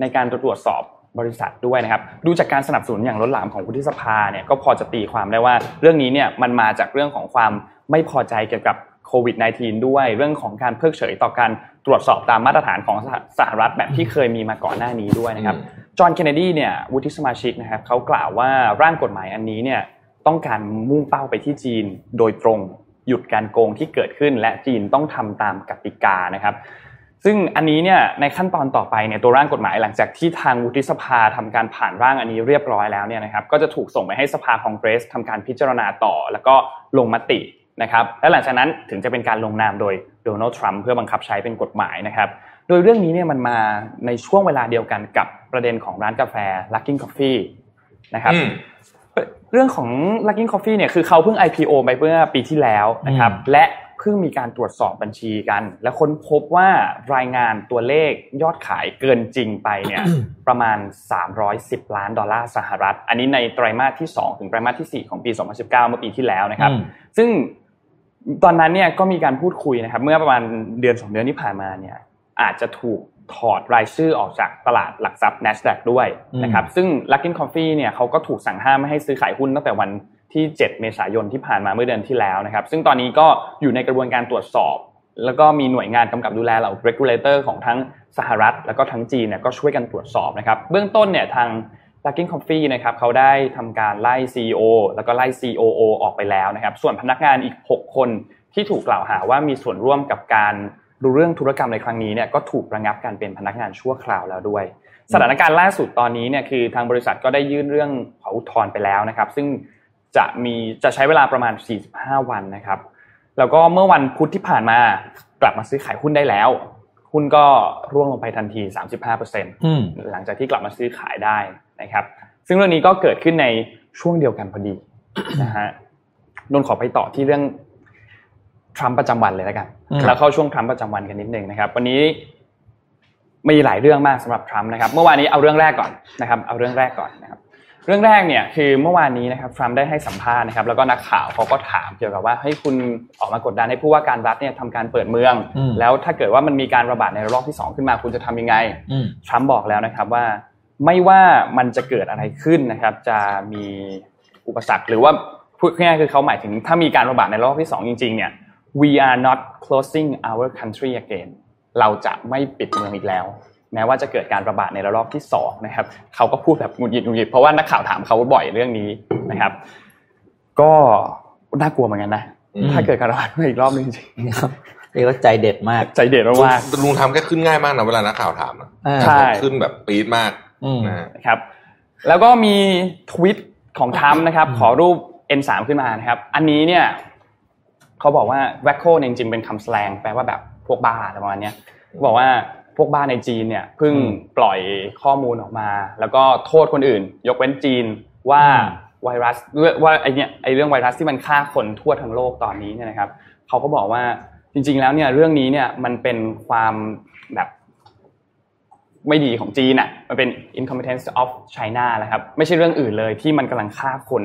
ในการตรวจสอบบริษัทด้วยนะครับดูจากการสนับสนุนอย่างล้นหลามของวุฒิสภาเนี่ยก็พอจะตีความได้ว่าเรื่องนี้เนี่ยมันมาจากเรื่องของความไม่พอใจเกี่ยวกับ โควิด -19 ด้วยเรื่องของการเพิกเฉยต่อการตรวจสอบตามมาตรฐานของสหสหรัฐแบบที่เคยมีมาก่อนหน้านี้ด้วยนะครับจอห์นเคนเนดีเนี่ยวุฒิสมาชิกนะครับเขากล่าวว่าร่างกฎหมายอันนี้เนี่ยต้องการมุ่งเป้าไปที่จีนโดยตรงหยุดการโกงที่เกิดขึ้น และจีนต้องทำตามกติกานะครับ ซึ่งอันนี้เนี่ยในขั้นตอนต่อไปเนี่ยตัวร่างกฎหมายหลังจากที่ทางวุฒิสภาทำการผ่านร่างอันนี้เรียบร้อยแล้วเนี่ยนะครับก็จะถูกส่งไปให้สภาคองเกรสทำการพิจารณาต่อ แล้วก็ลงมติ นะครับและหลังจากนั้นถึงจะเป็นการลงนามโดยโดนัลด์ทรัมป์เพื่อบังคับใช้เป็นกฎหมายนะครับโดยเรื่องนี้เนี่ยมันมาในช่วงเวลาเดียวกันกับประเด็นของร้านกาแฟ Luckin Coffee นะครับอืมเรื่องของ Luckin Coffee เนี่ยคือเขาเพิ่ง IPO ไปเมื่อปีที่แล้วนะครับอืมและเพิ่งมีการตรวจสอบบัญชีกัน และค้นพบว่ารายงานตัวเลขยอดขายเกินจริงไปเนี่ยประมาณ 310 ล้านดอลลาร์สหรัฐ อันนี้ในไตรมาสที่ 2 ถึงไตรมาสที่ 4 ของปี 2019 เมื่อปีที่แล้วนะครับอืมซึ่ง ตอนนั้นเนี่ยก็มีการพูดคุยนะครับ เมื่อประมาณเดือนสองเดือนที่ผ่านมาเนี่ย อาจจะถูกถอดรายชื่อออกจากตลาดหลักทรัพย์ NASDAQ ด้วยนะครับ ซึ่ง Luckin Coffee เนี่ยเขาก็ถูกสั่งห้ามไม่ให้ซื้อขายหุ้นตั้งแต่วันที่ 7 เมษายนที่ผ่านมาเมื่อเดือนที่แล้วนะครับ ซึ่งตอนนี้ก็อยู่ในกระบวนการตรวจสอบ แล้วก็มีหน่วยงานกำกับดูแลเหล่า regulator ของทั้งสหรัฐ แล้วก็ทั้งจีนเนี่ยก็ช่วยกันตรวจสอบนะครับ เบื้องต้นเนี่ยทาง Luckin Coffee นะครับเขาได้ทำการไล่ CEO แล้วก็ไล่ COO ออกไปแล้วนะครับ ส่วนพนักงานอีก 6 คนที่ถูกกล่าวหาว่ามีส่วนร่วมกับการรู้เรื่องธุรกรรมในครั้งนี้เนี่ยก็ถูกระงับการเป็นพนักงานชั่วคราวแล้วด้วย สถานการณ์ล่าสุดตอนนี้เนี่ยคือทางบริษัทก็ได้ยื่นเรื่องขออุทธรณ์ไปแล้วนะครับ ซึ่งจะมีจะใช้เวลาประมาณ 45 วันนะครับ แล้วก็เมื่อวันพุธที่ผ่านมากลับมาซื้อขายหุ้นได้แล้วหุ้นก็ร่วงลงไปทันที 35%อืมหลังจากที่กลับมาซื้อขายได้ นะครับ ซึ่งเรื่องนี้ก็เกิดขึ้นในช่วงเดียวกันพอดีนะฮะนนท์ขอไปต่อที่เรื่องทรัมป์ประจำวันเลยแล้วกันอืมแล้วเข้าช่วงทรัมป์ประจำวันกันนิดนึงนะครับ วันนี้มีหลายเรื่องมากสำหรับทรัมป์นะครับ เมื่อวานนี้เอาเรื่องแรกก่อนนะครับ เอาเรื่องแรกก่อนนะครับ เรื่องแรกเนี่ยคือเมื่อวานนี้นะครับทรัมป์ได้ให้สัมภาษณ์นะครับ แล้วก็นักข่าวเขาก็ถามเกี่ยวกับว่าให้คุณออกมากดดันให้ผู้ว่าการรัฐเนี่ยทำการเปิดเมืองอืมแล้วถ้าเกิดว่ามันมีการระบาดในระลอกที่สองขึ้นมาคุณจะทำยังไงอืมทรัมป์บอกแล้วนะครับว่า ไม่ว่ามันจะเกิดอะไรขึ้นนะครับ จะมีอุปสรรคหรือว่าพูดง่ายๆคือเขาหมายถึงถ้ามีการระบาดในรอบที่สองจริง ๆ เนี่ย we are not closing our country again เราจะไม่ปิดเมืองอีกแล้ว แม้ว่าจะเกิดการระบาดในระลอกที่สองนะครับเขาก็พูดแบบหงุดหงิดหงุดหงิดเพราะว่านักข่าวถามเขาบ่อยเรื่องนี้นะครับ ก็น่ากลัวเหมือนกันนะอืมถ้าเกิดการระบาดอีกรอบนึงจริงครับเรียกว่าใจเด็ดมากๆใจเด็ดมากลุงทำแค่ขึ้นง่ายมากนะเวลานักข่าวถามนะอ่าใช่ขึ้นแบบปี๊ดมากอืม นะฮะๆนะครับ แล้วก็มีทวิตของทรัมป์นะครับ ขอรูป N3 ขึ้นมานะครับ อันนี้เนี่ยเขาบอกว่า w a c k o เนี่ยจริงๆเป็นคำแสลงแปลว่าแบบพวกบ้าอะไรประมาณเนี้ยเขาบอกว่าพวกบ้าในจีนเนี่ยเพิ่งอืมปล่อยข้อมูลออกมา แล้วก็โทษคนอื่น ยกเว้นจีนว่าอืมไวรัสว่าไอเนี่ยไอเรื่องไวรัสที่มันฆ่าคนทั่วทั้งโลกตอนนี้เนี่ยนะครับเขาก็บอกว่าจริง ๆ แล้วเนี่ยเรื่องนี้เนี่ยมันเป็นความแบบ ไม่ดีของจีนอะมันเป็น incompetence of China นะครับไม่ใช่เรื่องอื่นเลยที่มันกำลังฆ่าคน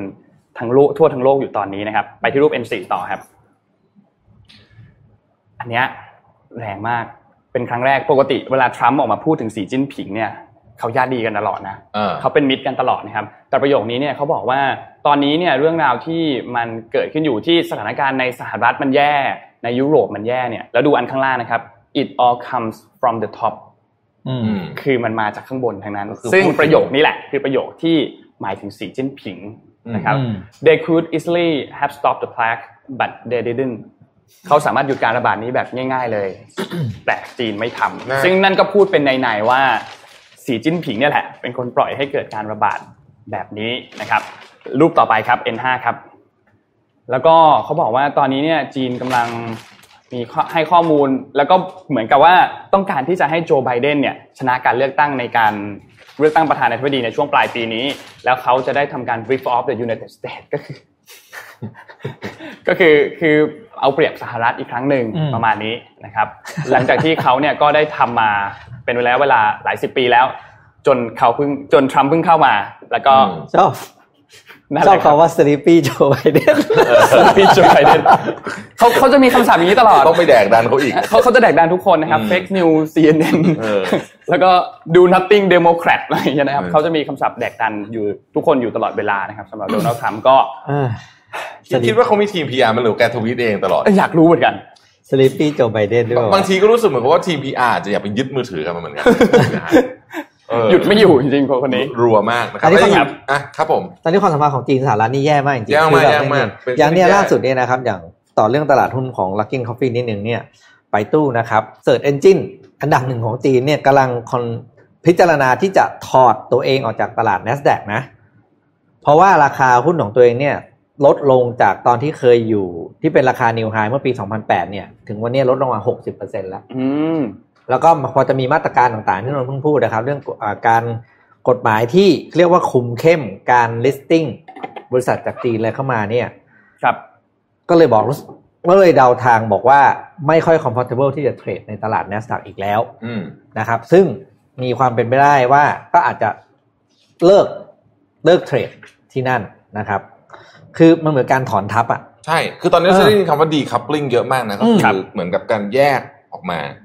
ทั้งโลกทั่วทั้งโลกอยู่ตอนนี้นะครับ ไปที่รูป N4 ต่อครับ อันเนี้ยแรงมากเป็นครั้งแรกปกติเวลาทรัมป์ออกมาพูดถึงสีจิ้นผิงเนี่ยเขาญาติดีกันตลอดนะเออเขาเป็นมิตรกันตลอดนะครับ แต่ประโยคนี้เนี่ยเขาบอกว่าตอนนี้เนี่ยเรื่องราวที่มันเกิดขึ้นอยู่ที่สถานการณ์ในสหรัฐมันแย่ ในยุโรปมันแย่เนี่ยแล้วดูอันข้างล่างนะครับ it all comes from the top อืมอืม คือมันมาจากข้างบนทั้งนั้นก็คือซึ่งพูดถึงประโยคนี้แหละ คือประโยคที่หมายถึงสีจิ้นผิงนะครับอืม they could easily have stopped the plague but they didn't เขาสามารถหยุดการระบาดนี้แบบง่าย ๆเลย แต่จีนไม่ทำน่าซึ่งนั่นก็พูดเป็นในๆว่าสีจิ้นผิงเนี่ยแหละ เป็นคนปล่อยให้เกิดการระบาดแบบนี้นะครับ รูปต่อไปครับ N5 ครับ แล้วก็เขาบอกว่าตอนนี้เนี่ยจีนกำลัง มีข้อให้ข้อมูลแล้วก็เหมือนกับว่าต้องการที่จะให้โจไบเดนเนี่ยชนะการเลือกตั้งในการเลือกตั้งประธานาธิบดีในช่วงปลายปีนี้ แล้วเขาจะได้ทำการ rip off the United States ก็คือก็คือคือเอาเปรียบสหรัฐอีกครั้งหนึ่งอืมประมาณนี้นะครับ หลังจากที่เขาเนี่ยก็ได้ทำมาเป็นเวลาเวลาหลายสิบปีแล้ว จนเขาเพิ่งจนทรัมป์เพิ่งเข้ามา แล้วก็อืม ชอบนั่นชแหอบละครับคำว่า sleepy Joe Biden พี่โจไบเดนเขาเขาจะมีคำศัพท์อย่างนี้ตลอดต้องไปแดกดันเขาอีกเขาเขาจะแดกดันทุกคนนะครับอืม fake news CNN เออแล้วก็ do nothing democrat อะไรอย่างเงี้ยนะครับเออเขาจะมีคำศัพท์แดกดันอยู่ทุกคนอยู่ตลอดเวลานะครับสำหรับโดนัลด์ทรัมป์ก็อ่าคิดคิดว่าเขามีทีม PR มันหรือแกทวีตเองตลอดอยากรู้เหมือนกัน sleepy Joe Biden ด้วยบางทีก็รู้สึกเหมือนกับว่าทีม PR จะอยากไปยึดมือถือกันมาเหมือนกันนะฮะเออ หยุดไม่อยู่จริงๆคนคนนี้รัวมากนะครับอันนี้แล้วครับอะครับผม ตอนนี้ความสัมพันธ์ของจีนสหรัฐนี่แย่มากจริงๆแย่มากคือแบบแย่มากเป็นอย่างเนี้ยที่แย่ล่าสุดเนี่ยนะครับ อย่างต่อเรื่องตลาดหุ้นของ Luckin Coffee นิดนึงเนี่ย ไปตู้นะครับ Search Engine อันดับหนึ่งของจีนเนี่ยกำลังคอนพิจารณาที่จะถอดตัวเองออกจากตลาด NASDAQ นะ เพราะว่าราคาหุ้นของตัวเองเนี่ยลดลงจากตอนที่เคยอยู่ที่เป็นราคานิวไฮเมื่อปี 2008 เนี่ย ถึงวันนี้ลดลงมา 60%แล้วอืม แล้วก็พอจะมีมาตรการต่างๆที่นนท์เพิ่งพูดนะครับ เรื่องอาการกฎหมายที่เรียกว่าคุมเข้มการ listing บริษัทจากจีนอะไรเข้ามาเนี่ยครับก็เลยบอกก็เลยเดาทางบอกว่าไม่ค่อย comfortable ที่จะเทรดในตลาด NASDAQ อีกแล้วอืมนะครับ ซึ่งมีความเป็นไปได้ว่าก็อาจจะเลิกเลิกเทรดที่นั่นนะครับ คือมันเหมือนการถอนทับอะ ใช่ คือตอนนี้เออจะได้ยินคำว่า decoupling เยอะมากนะก็อืมคือเหมือนกับการแยกออกมาเอ่อ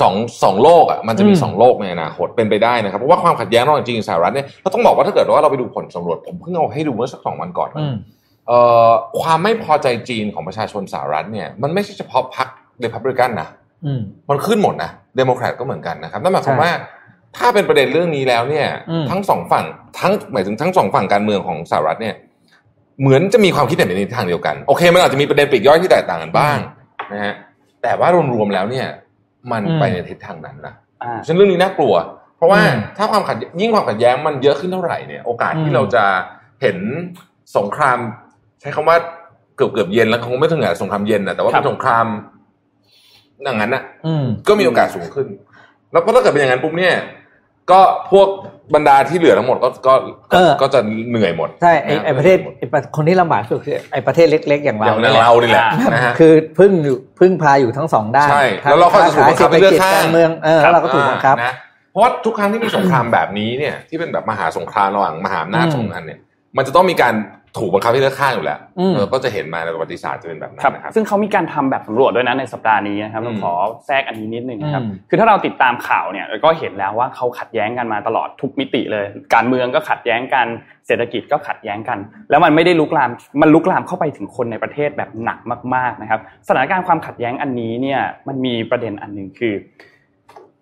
สองสองโลกอะมันจะมีอืมสองโลกในอนาคตเป็นไปได้นะครับเพราะว่าความขัดแย้งระหว่างจีนกับสหรัฐเนี่ยเราต้องบอกว่าถ้าเกิดว่าเราไปดูผลสำรวจผมเพิ่งเอาให้ดูเมื่อสักสองวันก่อนอืมเอ่อความไม่พอใจจีนของประชาชนสหรัฐเนี่ยมันไม่ใช่เฉพาะพรรคเดพับริกันนะอืมมันขึ้นหมดนะเดโมแครตก็เหมือนกันนะครับนั่นหมายความใช่ว่าถ้าเป็นประเด็นเรื่องนี้แล้วเนี่ยอืมทั้งสองฝั่งทั้งหมายถึงทั้งสองฝั่งการเมืองของสหรัฐเนี่ยเหมือนจะมีความคิดเห็นในทางเดียวกันโอเคมันอาจจะมีประเด็นปลีกย่อยที่แตกต่างกันบ้างนะฮะ แต่ว่ารวมๆแล้วเนี่ย มันอืมไปในทิศทางนั้นนะอ่าฉะนั้นเรื่องนี้น่ากลัว เพราะว่าอืมถ้าความขัดยิ่งความขัดแย้งมันเยอะขึ้นเท่าไหร่เนี่ย โอกาสที่อืมเราจะเห็นสงคราม ใช้คำว่าเกือบเกือบๆเย็นแล้วคงไม่ถึงกับสงครามเย็นนะแต่ว่าครัเป็บนสงครามอย่างนั้นนะอืมก็มีโอกาสสูงขึ้น แล้วก็ถ้าเกิดเป็นอย่างนั้นปุ๊บเนี่ย ก็พวก บรรดาที่เหลือทั้งหมดก็ก็เออก็จะเหนื่อยหมดใช่ไอไอนะประเทศไอประคนที่ลำบากที่สุดคือไอประเทศเล็ก ๆ อย่างอเราย่างนี่แหละเรานี่แหละอ่านะฮะคือพึ่งอยู่พึ่งพาอยู่ทั้งสองด้านใช่ทั้งแล้วเราก็จะถูกบังคับค้าขายให้เลือกเศรษฐกิจข้างการเมืองเออแล้วเราก็ถูกบังคับนะราะว่าทุกครั้งที่มีสงครามแบบนี้เนี่ยที่เป็นแบบมหาสงครามระหว่างมหาอำนาจอืมสองอันเนี่ย มันจะต้องมีการ ถูกบังคับให้เลือกข้างอยู่แล้วอืมเออก็จะเห็นมาในประวัติศาสตร์จะเป็นแบบนั้นครับนะครับซึ่งเขามีการทำแบบสำรวจด้วยนะในสัปดาห์นี้นะครับอืมเราขอแทรกอันนี้นิดนึงนะครับอืมคือถ้าเราติดตามข่าวเนี่ยเราก็เห็นแล้วว่าเขาขัดแย้งกันมาตลอดทุกมิติเลย การเมืองก็ขัดแย้งกันเศรษฐกิจก็ขัดแย้งกัน แล้วมันไม่ได้ลุกลามมันลุกลามเข้าไปถึงคนในประเทศแบบหนักมากๆนะครับสถานการณ์ความขัดแย้งอันนี้เนี่ยมันมีประเด็นอันหนึ่งคือ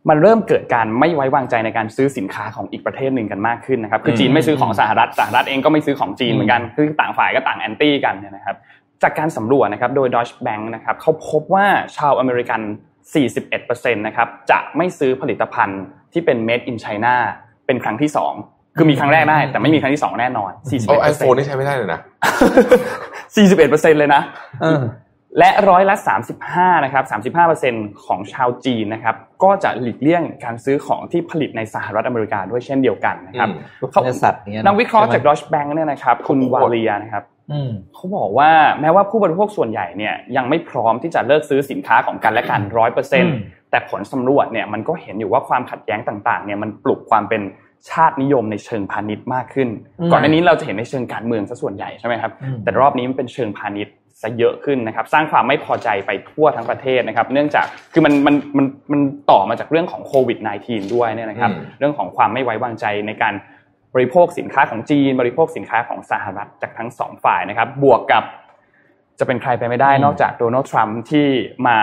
มันเริ่มเกิดการไม่ไว้วางใจในการซื้อสินค้าของอีกประเทศหนึ่งกันมากขึ้นนะครับคือจีนไม่ซื้อของสหรัฐสหรัฐเองก็ไม่ซื้อของจีนเหมือนกันคือต่างฝ่ายก็ต่างแอนตี้กันเนี่ยนะครับจากการสำรวจนะครับโดย Deutsche Bank นะครับเขาพบว่าชาวอเมริกัน 41%นะครับจะไม่ซื้อผลิตภัณฑ์ที่เป็น made in China เป็นครั้งที่สองคือมีครั้งแรกได้ แต่ไม่มีครั้งที่สองแน่นอนโอ้ไอโฟน41%นี่ใช้ไม่ได้เลยนะ41%เลยนะเออ และร้อยละ 35นะครับ35%ของชาวจีนนะครับก็จะหลีกเลี่ยงการซื้อของที่ผลิตในสหรัฐอเมริกาด้วยเช่นเดียวกันนะครับอืมเขาเนื้อสัตว์เนี้ยนักวิเคราะห์จากใช่ไหม Deutsche Bank เนี่ยนะครับคุณวาเลียนะครับอืมเขาบอกว่าแม้ว่าผู้บริโภคส่วนใหญ่เนี่ยยังไม่พร้อมที่จะเลิกซื้อสินค้าของกันและกันร้อยเปอร์เซ็นอืต์มแต่ผลสำรวจเนี่ยมันก็เห็นอยู่ว่าความขัดแย้งต่างๆเนี่ยมันปลุกความเป็นชาตินิยมในเชิงพาณิชย์มากขึ้น ก่อนหน้านี้เราจะเห็นในเชิงการเมืองซะส่วนใหญ่ใช่ไหมครับอืมแต่รอบนี้มันเป็นเชิงพาณิชย์ ซะเยอะขึ้นนะครับ สร้างความไม่พอใจไปทั่วทั้งประเทศนะครับ เนื่องจากคือมันมันมันมันต่อมาจากเรื่องของโควิด -19 ด้วยเนี่ยนะครับอืมเรื่องของความไม่ไว้วางใจในการบริโภคสินค้าของจีน บริโภคสินค้าของสหรัฐจากทั้งสองฝ่ายนะครับ บวกกับจะเป็นใครไปไม่ได้อืมนอกจากโดนัลด์ทรัมป์ที่มา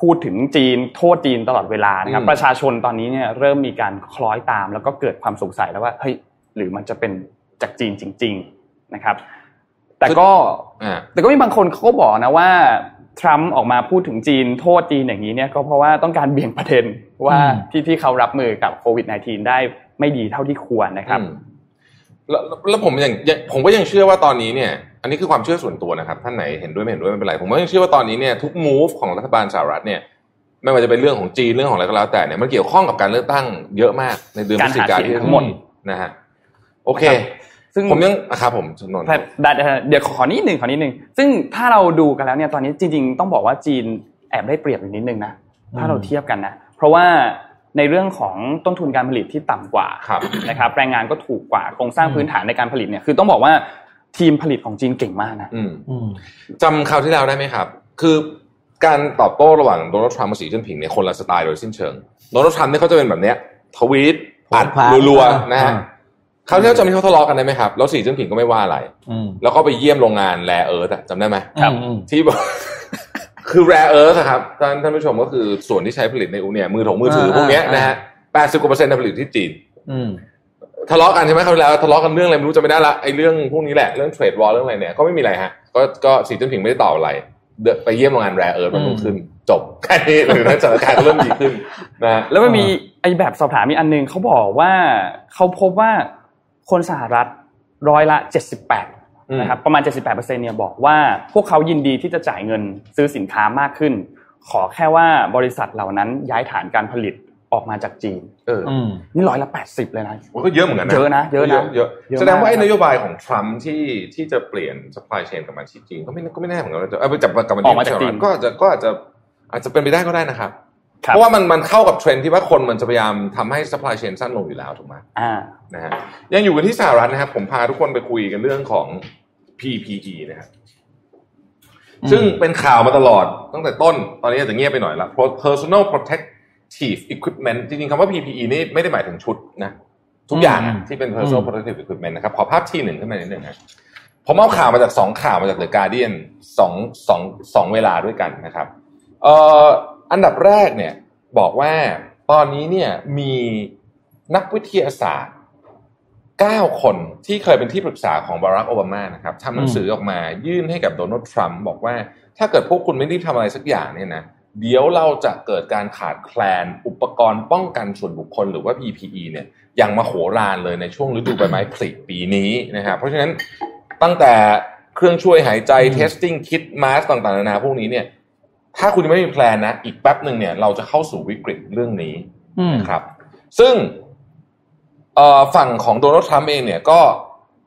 พูดถึงจีนโทษจีนตลอดเวลานะครับอืมประชาชนตอนนี้เนี่ยเริ่มมีการคล้อยตาม แล้วก็เกิดความสงสัยแล้วว่าเฮ้ยหรือมันจะเป็นจากจีนจริง ๆนะครับ แต่ก็อ่าแต่ก็มีบางคนเขาก็บอกนะว่าทรัมป์ออกมาพูดถึงจีนโทษจีนอย่างนี้เนี่ยก็เพราะว่าต้องการเบี่ยงประเด็นว่าอืมที่ที่เขารับมือกับโควิด -19 ได้ไม่ดีเท่าที่ควรนะครับอืมแล้วแล้วผมยังยังผมก็ยังเชื่อว่าตอนนี้เนี่ย อันนี้คือความเชื่อส่วนตัวนะครับ ท่านไหนเห็นด้วยไม่เห็นด้วยไม่เป็นไร ผมก็ยังเชื่อว่าตอนนี้เนี่ยทุก move ของรัฐบาลสหรัฐเนี่ย ไม่ว่าจะเป็นเรื่องของจีนเรื่องของอะไรก็แล้วแต่เนี่ยมันเกี่ยวข้องกับการเลือกตั้งเยอะมากในเดือนพฤศจิกายนที่การหาเสียงทั้งหมดนะฮะโอเค ซึ่งผมยังอะครับผมจำนวนแต่ได้ได้เดี๋ยวขอนิดหนึ่งขอนิดหนึ่งซึ่งถ้าเราดูกันแล้วเนี่ยตอนนี้จริง ๆ ต้องบอกว่าจีนแอบได้เปรียบอยู่นิดนึงนะถ้าเราเทียบกันนะเพราะว่าในเรื่องของต้นทุนการผลิตที่ต่ำกว่าครับนะครับแรงงานก็ถูกกว่าโครงสร้างพื้นฐานในการผลิตเนี่ยคือต้องบอกว่าทีมผลิตของจีนเก่งมากนะอืมอืมจำคราวที่แล้วได้ไหมครับ คือการตอบโต้ระหว่างโดนัลด์ทรัมป์กับสีจิ้นผิงเนี่ยคนละสไตล์โดยสิ้นเชิงโดนัลด์ทรัมป์เนี่ยเขาจะเป็นแบบเนี้ยทวีตอัดพลาดรัวอ่าๆนะฮะอ่า คราวที่แล้วจำที่เขาทะเลาะกันได้ไหมครับ แล้วสีจิ้นผิงก็ไม่ว่าอะไรอืมแล้วก็ไปเยี่ยมโรงงานแรเอิร์ธจำได้ไหมครับอืมที่บอกคือแรเอิร์ธครับท่านท่านผู้ชมก็คือส่วนที่ใช้ผลิตในอุเนี่ยมือถงมือถือพวกเนี้ยนะฮะแปดสิบกว่าเปอร์เซ็นต์ผลิตที่จีนอืมทะเลาะกันใช่ไหมคราวที่แล้วทะเลาะกันเรื่องอะไรไม่รู้จะไม่ได้ละไอ้เรื่องพวกนี้แหละเรื่องเทรดวอลเรื่องอะไรเนี่ยก็ไม่มีอะไรฮะก็ก็สีจิ้นผิงไม่ได้ตอบอะไรเดินไปเยี่ยมโรงงานแรเอิร์ธมันรุ่งขึ้นจบแค่นี้หรือนั้นสถานการณ์ก็เริ่มดีขึ้นนะฮะแล้วมันมีไอแบบสอบถามมีอันหนึงเขาบอกว่าเขาพบว่า คนสหรัฐร้อยละ 78นะครับประมาณ 78%เนี่ยบอกว่าพวกเขายินดีที่จะจ่ายเงินซื้อสินค้ามากขึ้น ขอแค่ว่าบริษัทเหล่านั้นย้ายฐานการผลิตออกมาจากจีน เอออืมนี่ร้อยละ 80 เลยนะมันก็เยอะเหมือนกันนะเยอะนะ เยอะนะเยอะเยอะมากแสดงว่าไอ้นโยบายของทรัมป์ที่ที่จะเปลี่ยน supply chain กลับมาที่จีนก็ไม่ก็ไม่แน่เหมือนกันนะเออไปจับกลับมาออกมาจากจีนก็อาจจะก็อาจจะอาจจะเป็นไปได้ก็ได้นะครับครั เพบราะว่ามันมันเข้ากับเทรนด์ที่ว่าคนมันจะพยายามทำให้ supply chain สั้นลงอยู่แล้วถูกไหมอ่านะฮะยังอยู่กันที่สหรัฐนะครับ ผมพาทุกคนไปคุยกันเรื่องของ PPE นะครับอืมซึ่งเป็นข่าวมาตลอดตั้งแต่ต้นตอนนี้อาจจะเงียบไปหน่อยละ personal protective equipment จริงๆคำว่า PPE นี่ไม่ได้หมายถึงชุดนะทุกอย่างอะที่เป็น personal protective equipment นะครับ ขอภาพที่หนึ่งขึ้นมานิดหนึ่งนะผมเอาข่าวมาจากสองข่าวมาจาก The Guardian สองสองสองเวลาด้วยกันนะครับ เอ่อ อันดับแรกเนี่ยบอกว่าตอนนี้เนี่ยมีนักวิทยาศาสตร์ 9 คนที่เคยเป็นที่ปรึกษาของบารักโอบามานะครับทำหนังสือออกมายื่นให้กับโดนัลด์ทรัมป์บอกว่าถ้าเกิดพวกคุณไม่รีบทำอะไรสักอย่างเนี่ยนะเดี๋ยวเราจะเกิดการขาดแคลนอุปกรณ์ป้องกันส่วนบุคคลหรือว่า PPE เนี่ยอย่างมาโหฬารเลยในช่วงฤดูใบไม้ผลิปีนี้นะครับเพราะฉะนั้นตั้งแต่เครื่องช่วยหายใจ testing kit mask ต่างๆนานาพวกนี้เนี่ย ถ้าคุณยังไม่มีแพลนนะอีกแป๊บหนึ่งเนี่ยเราจะเข้าสู่วิกฤตเรื่องนี้อืมนะครับ ซึ่งเอ่อฝั่งของโดนัลด์ทรัมป์เองเนี่ยก็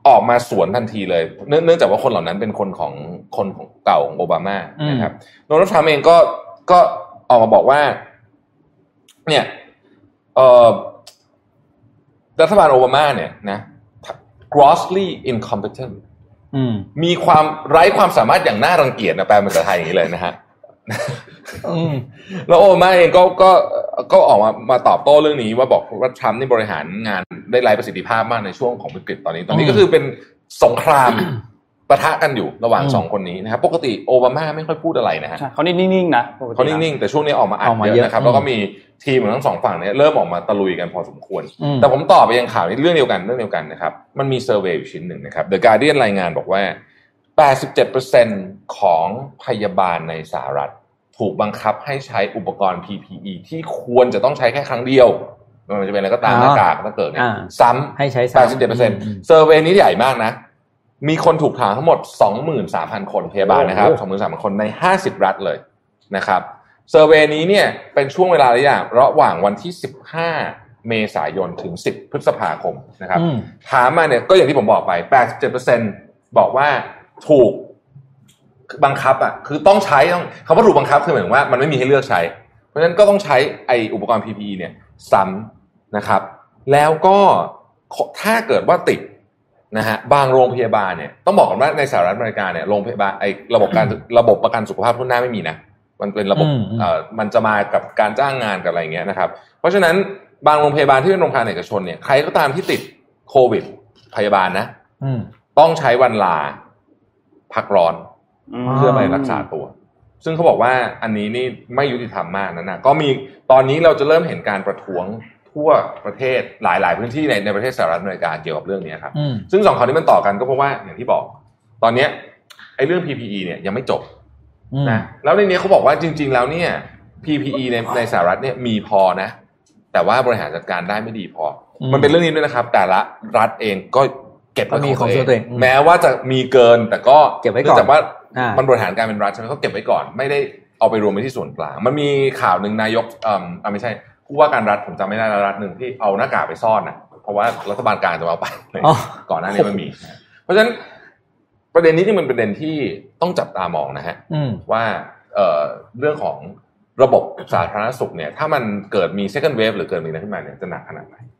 ออกมาสวนทันทีเลยเนื่องเนื่องจากว่าคนเหล่านั้นเป็นคนของคนของเก่าของโอบามานะครับโดนัลด์ทรัมป์เองก็ก็ออกมาบอกว่า เนี่ยเอ่อรัฐบาลโอบามาเนี่ยนะ grossly incompetent อืมมีความไร้ความสามารถอย่างน่ารังเกียจนะแปลเป็นภาษาไทยอย่างนี้เลยนะฮะอืม แล้วโอบามาเองก็ก็ก็ออกมามาตอบโต้เรื่องนี้ว่าบอกว่าทรัมป์นี่บริหารงานได้ไร้ประสิทธิภาพมากในช่วงของวิกฤตตอนนี้ ตอนนี้อืมก็คือเป็นสงครามปะทะกันอยู่ระหว่างอืมสองคนนี้นะครับ ปกติโอบามาไม่ค่อยพูดอะไรนะฮะใช่เขานิ่งๆนะปกติเขานิ่งๆ แต่ช่วงนี้ออกมาอัดออกมาเยเยอะอะนะครับอืมแล้วก็มีทีมของทั้งสองฝั่งเนี่ยเริ่มออกมาตะลุยกันพอสมควรอืมแต่ผมตอบไปยังข่าวนี้เรื่องเดียวกันเรื่องเดียวกันนะครับ มันมี survey อยู่ชิ้นหนึ่งนะครับ The Guardian รายงานบอกว่า 87%ของพยาบาลในสหรัฐ ถูกบังคับให้ใช้อุปกรณ์ PPE ที่ควรจะต้องใช้แค่ครั้งเดียวไมันจะเป็นอะไรก็ตามอ่าหน้ากากถ้าเกิดเนี่ยอ่าซ้ำให้ใช้ซ้ำ87%อืม survey นี้ใหญ่มากนะ มีคนถูกถามทั้งหมด 23,000 คนพยาบาลนะครับโอ้โห23,000 คนใน 50 รัฐเลยนะครับ survey นี้เนี่ยเป็นช่วงเวลาระยะระหว่างวันที่ 15 เมษายนถึง 10 พฤษภาคมนะครับอืมถามมาเนี่ยก็อย่างที่ผมบอกไป 87%บอกว่า ถูกบังคับอะคือต้องใช้ต้องคำว่าถูกบังคับคือหมายถึงว่ามันไม่มีให้เลือกใช้ เพราะฉะนั้นก็ต้องใช้ไออุปกรณ์ PPE เนี่ยซ้ำนะครับ แล้วก็ถ้าเกิดว่าติดนะฮะบางโรงพยาบาลเนี่ยต้องบอกก่อนว่าในสหรัฐอเมริกาเนี่ยโรงพยาบาลไอระบบการระบบประกันสุขภาพทุนหน้าไม่มีนะมันเป็นระบบอืมอืมเอ่อมันจะมากับการจ้างงานกับอะไรอย่างเงี้ยนะครับ เพราะฉะนั้นบางโรงพยาบาลที่เป็นโรงพยาบาลเอกชนเนี่ยใครก็ตามที่ติดโควิดพยาบาลนะอืมต้องใช้วันลา พักร้อนมเพื่อไปรักษาตัว ซึ่งเขาบอกว่าอันนี้นี่ไม่ยุติธรรมมากนะนะก็มีตอนนี้เราจะเริ่มเห็นการประท้วงทั่วประเทศหลาย ๆ พื้นที่ในในประเทศสหรัฐอเมริกาเกี่ยวกับเรื่องนี้ครับอืมซึ่งสองข่าวนี้มันต่อกันก็เพราะว่าอย่างที่บอก ตอนเนี้ยไอ้เรื่อง PPE เนี่ยยังไม่จบอืมนะแล้วในนี้เขาบอกว่าจริง ๆ แล้วเนี่ย PPE ในในสหรัฐเนี่ยมีพอนะ แต่ว่าบริหารจัดการได้ไม่ดีพออมมันเป็นเรื่องนี้ด้วยนะครับ แต่ละรัฐเองก็ เก็บไว้ก็มีของของตัวตัวเองเองอืมแม้ว่าจะมีเกินแต่ก็เก็บไว้ก่อนนื่งจากว่าอ่ามัมันบริหารการเป็นรัฐใช่ไหมเขาเก็บไว้ก่อน ไม่ได้เอาไปรวมไว้ที่ส่วนกลาง มันมีข่าวหนึ่งนายกเอ่ออ่าไม่ใช่ผู้ว่าการรัฐผมจำไม่ได้แล้วรัฐหนึ่งที่เอาหน้ากากไปซ่อนนะเพราะว่ารัฐบาลกลางจะมาเอาไปอ๋อก่อนหน้านี้มันมี เพราะฉะนั้นประเด็นนี้ที่มันเป็นประเด็นที่ต้องจับตามองนะฮะอืมว่าเอ่อเรื่องของระบบสาธารณสุขเนี่ย ถ้ามันเกิดมี second wave หรือเกิดมีอะไรขึ้นมาเนี่ยจะหนักขนาดไหนอืมครับ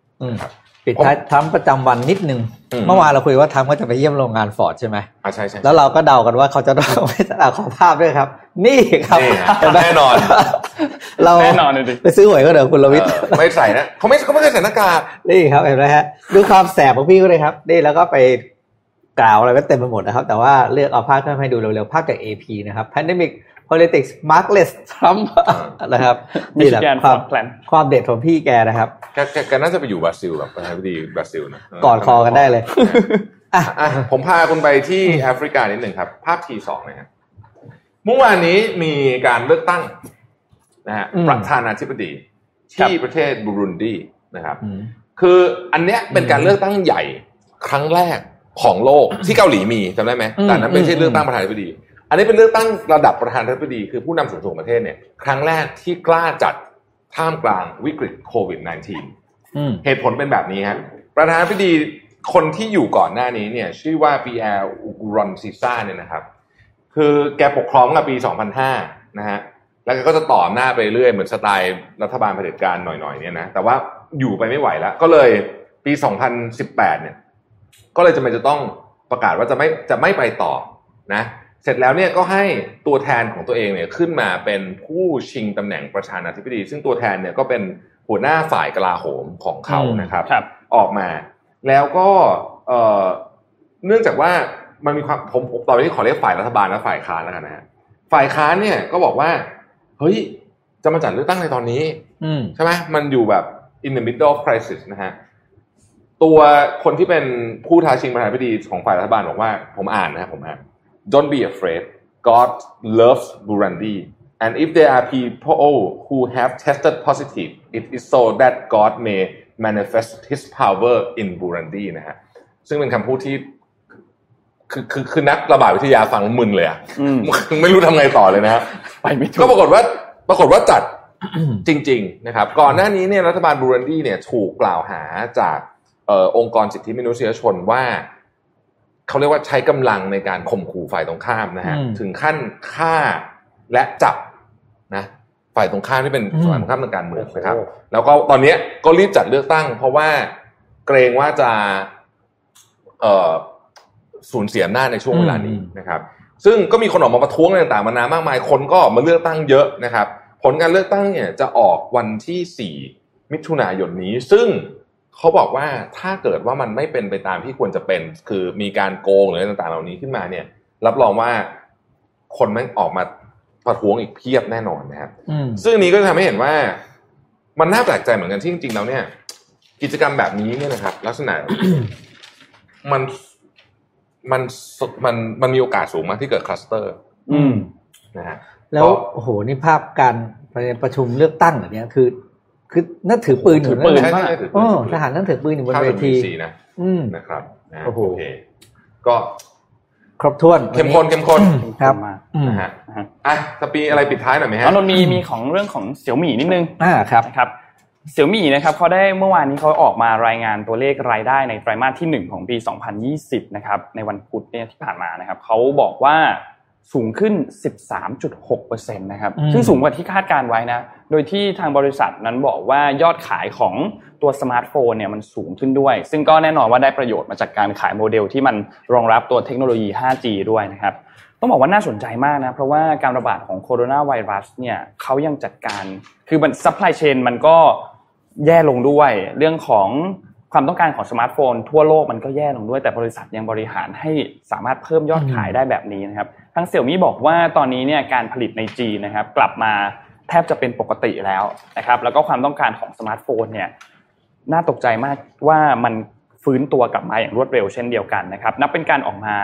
ปิดท้ายทรัมป์ประจำวันนิดนึงอืมเมื่อวานเราคุยว่าทรัมป์ก็จะไปเยี่ยมโรงงานฟอร์ดใช่ไหมอ่าใช่ใช่แล้วเราก็เดากันว่าเขาจะต้องไม่ตลาดขอภาพด้วยครับ นี่ครับนี่ฮะเห็ไหมแน่นอน เราแน่นอนเลยดิไปซื้อหวยก็เดี๋ยวคุณลวิทย์เออไม่ใส่นะเขาไม่เขาไม่เคยใส่หน้ากากนี่ครับเห็นไหมฮะดูความแสบของพี่ก็เลยครับนี่แล้วก็ไปกล่าวอะไรก็เต็มไปหมดนะครับ แต่ว่าเลือกเอาภาพขึ้นมาให้ดูเร็วๆภาพจาก AP นะครับ Pandemic Politics Markless Trump นะครับมินี่ชิแหละแกนคฟอวามร์ดแพลนความเด็ดของพี่แกนะครับแกแกแกน่าจะไปอยู่บราซิลแบบประธานาธิบดีบราซิลนะกอดคอกันได้เลยอะอะผมพาคุณไปที่แอฟริกานิดหนึ่งครับ ภาพทีสองนะฮะเมื่อวานนี้มีการเลือกตั้งนะฮะอืมประธานาธิบดีที่ประเทศบูรุนดีนะครับอืมคืออันเนี้ยเป็นการเลือกตั้งใหญ่ครั้งแรกของโลกที่เกาหลีมีจำได้ไหมอืมแต่นั้นไม่ใช่อืมเลือกตั้งประธานาธิบดี อันนี้เป็นเลือกตั้งระดับประธานาธิบดีคือผู้นำสูงสุดของประเทศเนี่ยครั้งแรกที่กล้าจัดท่ามกลางวิกฤตโควิด -19 อืมเหตุผลเป็นแบบนี้ครับประธานาธิบดีคนที่อยู่ก่อนหน้านี้เนี่ยชื่อว่าปีแอร์อุรอนซิซ่าเนี่ยนะครับ คือแกปกครองมาปี 2005 นะฮะแล้วก็จะต่ออำนาไปเรื่อยเหมือนสไตล์รัฐบาลเผด็จการหน่อยๆเนี่ยนะแต่ว่าอยู่ไปไม่ไหวแล้ว ก็เลยปี 2018 เนี่ย ก็เลยจะไม่จะต้องประกาศว่าจะไม่จะไม่ไปต่อนะ เสร็จแล้วเนี่ยก็ให้ตัวแทนของตัวเองเนี่ยขึ้นมาเป็นผู้ชิงตำแหน่งประธานาธิบดี ซึ่งตัวแทนเนี่ยก็เป็นหัวหน้าฝ่ายกลาโหมของเขาอืมนะครับครับออกมา แล้วก็เอ่อเนื่องจากว่ามันมีความผมผมตอนนี้ขอเรียกฝ่ายรัฐบาลและฝ่ายค้านแล้วกันนะฮะฝ่ายค้านเนี่ยก็บอกว่าเฮ้ยจะมาจัดเลือกตั้งในตอนนี้อืมใช่ไหมมันอยู่แบบ in the middle of crisis นะฮะตัวคนที่เป็นผู้ท้าชิงประธานาธิบดีของฝ่ายรัฐบาลบอกว่าผมอ่านนะครับผมอ่าน Don't be afraid God loves Burundi and if there are people who have tested positive it is so that God may manifest His power in Burundi นะฮะ ซึ่งเป็นคำพูดที่คือคือคือนักระบาดวิทยาฟังมึนเลยอะอืมไม่รู้ทำไงต่อเลยนะฮะไปไม่ถูก็กปรากฏว่าปรากฏว่าจัดจริง ๆ นะครับ ก่อนหน้านี้เนี่ยรัฐบาลบูรันดีเนี่ยถูกกล่าวหาจากเอ่อองค์กรสิทธิมนุษยชนว่า เขาเรียกว่าใช้กำลังในการข่มขู่ฝ่ายตรงข้ามนะฮะอืมถึงขั้นฆ่าและจับนะฝ่ายตรงข้ามที่เป็นอืมฝ่ายตรงข้ามทางการเมืองนะครับโอ้โหแล้วก็ตอนเนี้ยก็รีบจัดเลือกตั้ง เพราะว่าเกรงว่าจะเอ่อสูญเสียอำนาจในช่วงเวลานี้นะครับ ซึ่งก็มีคนออกมาประท้วงอะไรต่างๆมานามากมาย คนก็ออกมาเลือกตั้งเยอะนะครับ ผลการเลือกตั้งเนี่ยจะออกวันที่ 4 มิถุนายนนี้ ซึ่ง เขาบอกว่าถ้าเกิดว่ามันไม่เป็นไปตามที่ควรจะเป็น คือมีการโกงหรืออะไรต่างๆ เหล่านี้ขึ้นมาเนี่ย รับรองว่าคนแม่งออกมาประท้วงอีกเพียบแน่นอนนะครับอืมซึ่งอันนี้ก็จะทำให้เห็นว่า มันน่าแปลกใจเหมือนกันที่จริงๆแล้วเนี่ย กิจกรรมแบบนี้เนี่ยนะครับ ลักษณะมันมันมันมันมีโอกาสสูงมากที่เกิดคลัสเตอร์ อืมนะฮะแล้วโอ้โหนี่ภาพการประชุมเลือกตั้งแบบเนี้ยคือ คือนั่นถือปืนอยู่ถือปืนนั่นใช่แหละใช่ถือปืโอ้นทหารนั่นถือปืนอยู่บนข้ามเวเป็นทีสีนะอืมนะครับนะโอ้โหเคก็ครบถ้วนเข้มข้นเข้มข้นครับมากอืมนะฮะนะฮะอะสปีอะไรปิดท้ายหน่อยไหมฮะแล้วนนท์มีมีของเรื่องของเสี่ยวหมี่นิดนึงอ่าครับนะครับเสี่ยวหมี่นะครับเขาได้เมื่อวานนี้เขาออกมารายงานตัวเลขรายได้ในไตรมาสที่ 1 ของปี 2020 นะครับในวันพุธเนี่ยที่ผ่านมานะครับเขาบอกว่า สูงขึ้น 13.6%นะครับอืมซึ่งสูงกว่าที่คาดการไว้นะ โดยที่ทางบริษัทนั้นบอกว่ายอดขายของตัวสมาร์ทโฟนเนี่ยมันสูงขึ้นด้วย ซึ่งก็แน่นอนว่าได้ประโยชน์มาจากการขายโมเดลที่มันรองรับตัวเทคโนโลยี 5G ด้วยนะครับ ต้องบอกว่าน่าสนใจมากนะ เพราะว่าการระบาดของโคโรนาไวรัสเนี่ยเขายังจัดการ คือมัน supply chain มันก็แย่ลงด้วย เรื่องของความต้องการของสมาร์ทโฟน ทั่วโลกมันก็แย่ลงด้วย แต่บริษัทยังบริหารให้สามารถเพิ่มยอดขายได้แบบนี้นะครับ ทางเสี่ยวมี่บอกว่าตอนนี้เนี่ยการผลิตในจีนนะครับ กลับมาแทบจะเป็นปกติแล้วนะครับ แล้วก็ความต้องการของสมาร์ทโฟนเนี่ยน่าตกใจมากว่ามันฟื้นตัวกลับมาอย่างรวดเร็วเช่นเดียวกันนะครับ นับเป็นการออกมา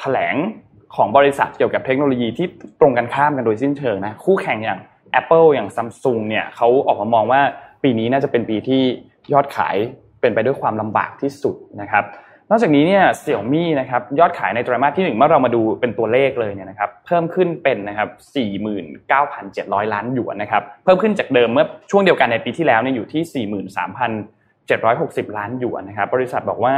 แถลงของบริษัทเกี่ยวกับเทคโนโลยีที่ตรงกันข้ามกันโดยสิ้นเชิงนะคู่แข่งอย่าง Apple อย่างซัมซุงเนี่ยเขาออกมามองว่าปีนี้น่าจะเป็นปีที่ยอดขายเป็นไปด้วยความลำบากที่สุดนะครับ นอกจากนี้เนี่ยเสี่ยวมี่นะครับยอดขายในไตรมาสที่หนึ่งเมื่อเรามาดูเป็นตัวเลขเลยเนี่ยนะครับเพิ่มขึ้นเป็นนะครับ49,700 ล้านหยวนนะครับเพิ่มขึ้นจากเดิมเมื่อช่วงเดียวกันในปีที่แล้วเนี่ยอยู่ที่ 43,760 ล้านหยวนนะครับบริษัทบอกว่า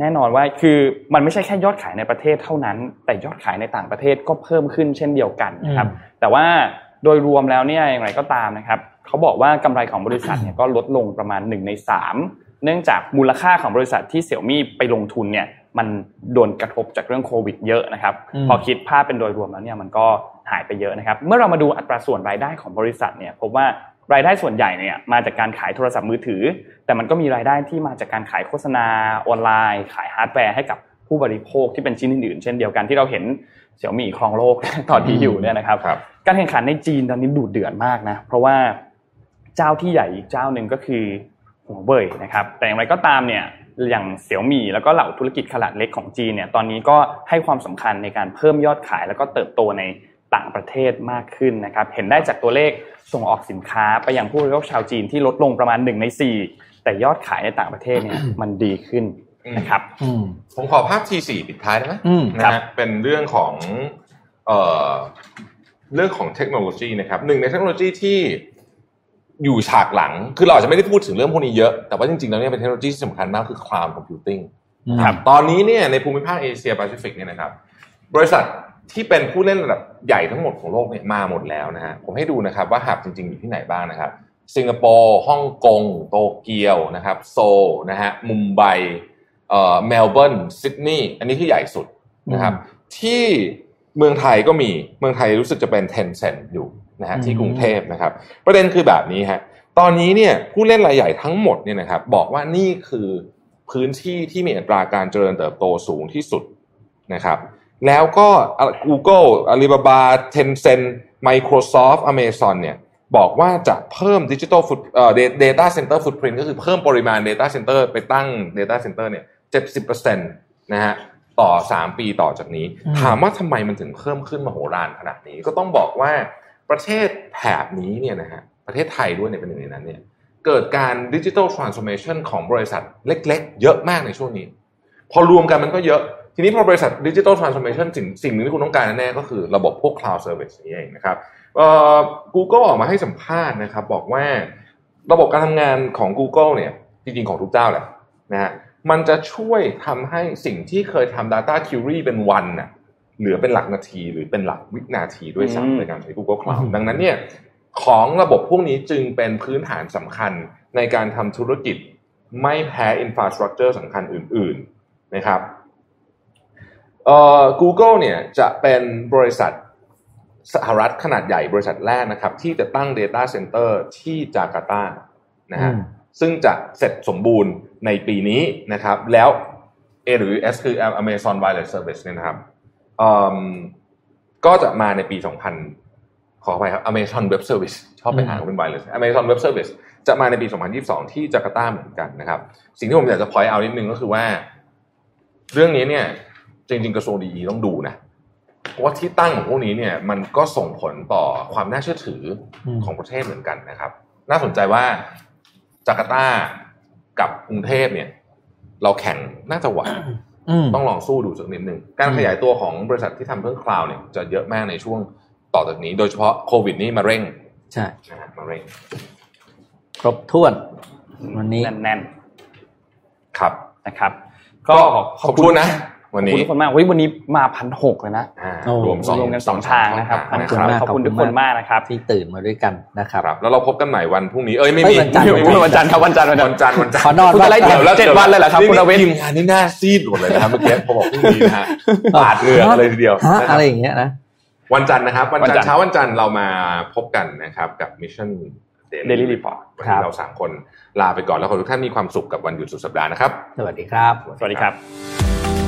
แน่นอนว่าคือมันไม่ใช่แค่ยอดขายในประเทศเท่านั้น แต่ยอดขายในต่างประเทศก็เพิ่มขึ้นเช่นเดียวกันนะครับแต่ว่าโดยรวมแล้วเนี่ยอย่างไรก็ตามนะครับเขาบอกว่ากำไรของบริษัทเนี่ยก็ลดลงประมาณ1ใน3 เนื่องจากมูลค่าของบริษัทที่เสี่ยมี่ไปลงทุนเนี่ยมันโดนกระทบจากเรื่องโควิดเยอะนะครับอืมพอคิดภาพเป็นโดยรวมแล้วเนี่ยมันก็หายไปเยอะนะครับ เมื่อเรามาดูอัตราส่วนรายได้ของบริษัทเนี่ยพบว่ารายได้ส่วนใหญ่เนี่ยมาจากการขายโทรศัพท์มือถือ แต่มันก็มีรายได้ที่มาจากการขายโฆษณาออนไลน์ ขายฮาร์ดแวร์ให้กับผู้บริโภคที่เป็นชิ้นอื่นๆ เช่นเดียวกันที่เราเห็นเสี่ยวมี่ครองโลกตอนนี้อยู่เนี่ยนะครับครับการแข่งขันในจีนตอนนี้ดูดเดือดมากนะเพราะว่าเจ้าที่ใหญ่อีกเจ้าหนึ่งก็คือ หัวเว่ยนะครับแต่อย่างไรก็ตามเนี่ยอย่างเสี่ยวมี่แล้วก็เหล่าธุรกิจขนาดเล็กของจีนเนี่ยตอนนี้ก็ให้ความสำคัญในการเพิ่มยอดขาย แล้วก็เติบโตในต่างประเทศมากขึ้นนะครับเห็นได้จากตัวเลขส่งออกสินค้าไปยังผู้บริโภคชาวจีนที่ลดลงประมาณ1ใน4 แต่ยอดขายในต่างประเทศเนี่ยมันดีขึ้นนะครับอืมผมขอภาพทีสี่ปิดท้ายได้ไหมอืมนะฮะเป็นเรื่องของเอ่อเรื่องของเทคโนโลยีนะครับหนึ่งในเทคโนโลยีที่ อยู่ฉากหลัง คือเราอาจจะไม่ได้พูดถึงเรื่องพวกนี้เยอะ แต่ว่าจริงๆ แล้วเนี่ยเป็นเทคโนโลยีที่สำคัญมากคือ cloud computing ครับตอนนี้เนี่ยในภูมิภาคเอเชียแปซิฟิกเนี่ยนะครับ บริษัทที่เป็นผู้เล่นระดับใหญ่ทั้งหมดของโลกเนี่ยมาหมดแล้วนะฮะ ผมให้ดูนะครับว่า hub จริงๆ อยู่ที่ไหนบ้างนะครับ สิงคโปร์ฮ่องกง โตเกียวนะครับ โซลนะฮะ มุมไบ เอ่อ เมลเบิร์น ซิดนีย์ อันนี้คือใหญ่สุดนะครับ ที่ เมืองไทยก็มีเมืองไทยรู้สึกจะเป็น Tencent อยู่นะฮะอืมที่กรุงเทพนะครับ ประเด็นคือแบบนี้ฮะตอนนี้เนี่ยผู้เล่นรายใหญ่ทั้งหมดเนี่ยนะครับบอกว่านี่คือพื้นที่ที่มีอัตราการเจริญเติบโตสูงที่สุดนะครับแล้วก็ Google Alibaba Tencent Microsoft Amazon เนี่ยบอกว่าจะเพิ่ม Digital Foot เอ่อ Data Center Footprint ก็คือเพิ่มปริมาณ Data Center ไปตั้ง Data Center เนี่ย70%นะฮะ ต่อ 3 ปีต่อจากนี้อืมถามว่าทำไมมันถึงเพิ่มขึ้นมโหฬารขนาดนี้ ก็ต้องบอกว่าประเทศแถบนี้เนี่ยนะฮะประเทศไทยด้วยเนี่ยเป็นหนึ่งในนั้นเนี่ยเกิดการดิจิทัลทรานส์ o r m a t i o n ของบริษัทเล็ก ๆ เยอะมากในช่วงนี้ พอรวมกันมันก็เยอะทีนี้พอบริษัทดิจิทัลทรานส์ o r m a t i o n สิ่งสิ่งหนึ่งที่คุณต้องการแน่ๆก็คือระบบพวก cloud service นี้เองนะครับเอ่อ Google ออกมาให้สัมภาษณ์นะครับ บอกว่าระบบการทำงานของ Google เนี่ยจริงๆของทุกเจ้าแหละนะฮะ มันจะช่วยทำให้สิ่งที่เคยทำ Data Query เป็นวันน่ะเหลือเป็นหลักนาทีหรือเป็นหลักวินาทีด้วยอืมซ้ำในการใช้ Google Cloud อืมดังนั้นเนี่ยของระบบพวกนี้จึงเป็นพื้นฐานสำคัญในการทำธุรกิจไม่แพ้อินฟราสตรักเจอร์สำคัญอื่น ๆนะครับเอ่อ Google เนี่ยจะเป็นบริษัทสหรัฐขนาดใหญ่บริษัทแรกนะครับ ที่จะตั้ง Data Center ที่จาการ์ตานะฮะอืม ซึ่งจะเสร็จสมบูรณ์ในปีนี้นะครับ แล้ว AWS คือ Amazon Wireless Service เนี่ยนะครับอืมก็จะมาในปี 2000 ขออภัยครับ Amazon Web Service ชอบไปอ่านว่าเป็น Wireless Amazon Web Service จะมาในปี 2022 ที่จาการ์ตาเหมือนกันนะครับ สิ่งที่ผมอยากจะ point out นิดนึงก็คือว่า เรื่องนี้เนี่ย จริง ๆ กระทรวงดีต้องดูนะเพราะว่าที่ตั้งของพวกนี้เนี่ย มันก็ส่งผลต่อความน่าเชื่อถืออมของประเทศเหมือนกันนะครับ น่าสนใจว่า จาการ์ตากับกรุงเทพเนี่ย เราแข่งน่าจะไหวอืมต้องลองสู้ดูสักนิดหนึ่งการอืมขยายตัวของบริษัทที่ทำเรื่องคลาวด์เนี่ยจะเยอะมากในช่วงต่อจากนี้ โดยเฉพาะโควิดนี่มาเร่ง ใช่นะฮะมาเร่ง ครบถ้วนวันนี้แน่นครับๆนะครับ ก็ขอบคุณนะ วันขอบนี้คุณทุกคนมากเฮ้ยวันนี้มาพันหกเลยนะอ่าโอ้รวมสองรวมกันสองทางนะครับสองขอบคุณมากขอบคุณทุกคนมากนะครับ ที่ตื่นมาด้วยกันนะครับครับแล้วเราพบกันใหม่วันพรุ่งนี้เอ้ยไม่เฮ้มียวันจันทร์ไม่มีวันจันทร์ครับวันจันทร์วันจันทร์วันจันทร์วันจันทร์ขอนอนคุณจะไล่บ้างเดี๋ยวเจ็ดวันเลยเหรอครับคุณอเวททีมงานนี่หน้าซีดหมดเลยนะครับเมื่อกี้พอบอกพรุ่งนี้นะฮะปาดเหงื่อกันเลยทีเดียวฮะนะครับอะไรอย่างเงี้ยนะวันจันทร์นะครับวันวันจันจันทร์ทร์เช้าวันจันทร์เรามาพบกันนะครับกับ Mission Daily Report วันครันี้บเราสามคนลาไปก่อนแล้วขอทุกท่านมีความสุขกับวันหยุดสุดสัปดาห์นะครับ สวัสดีครับ สวัสดีครับ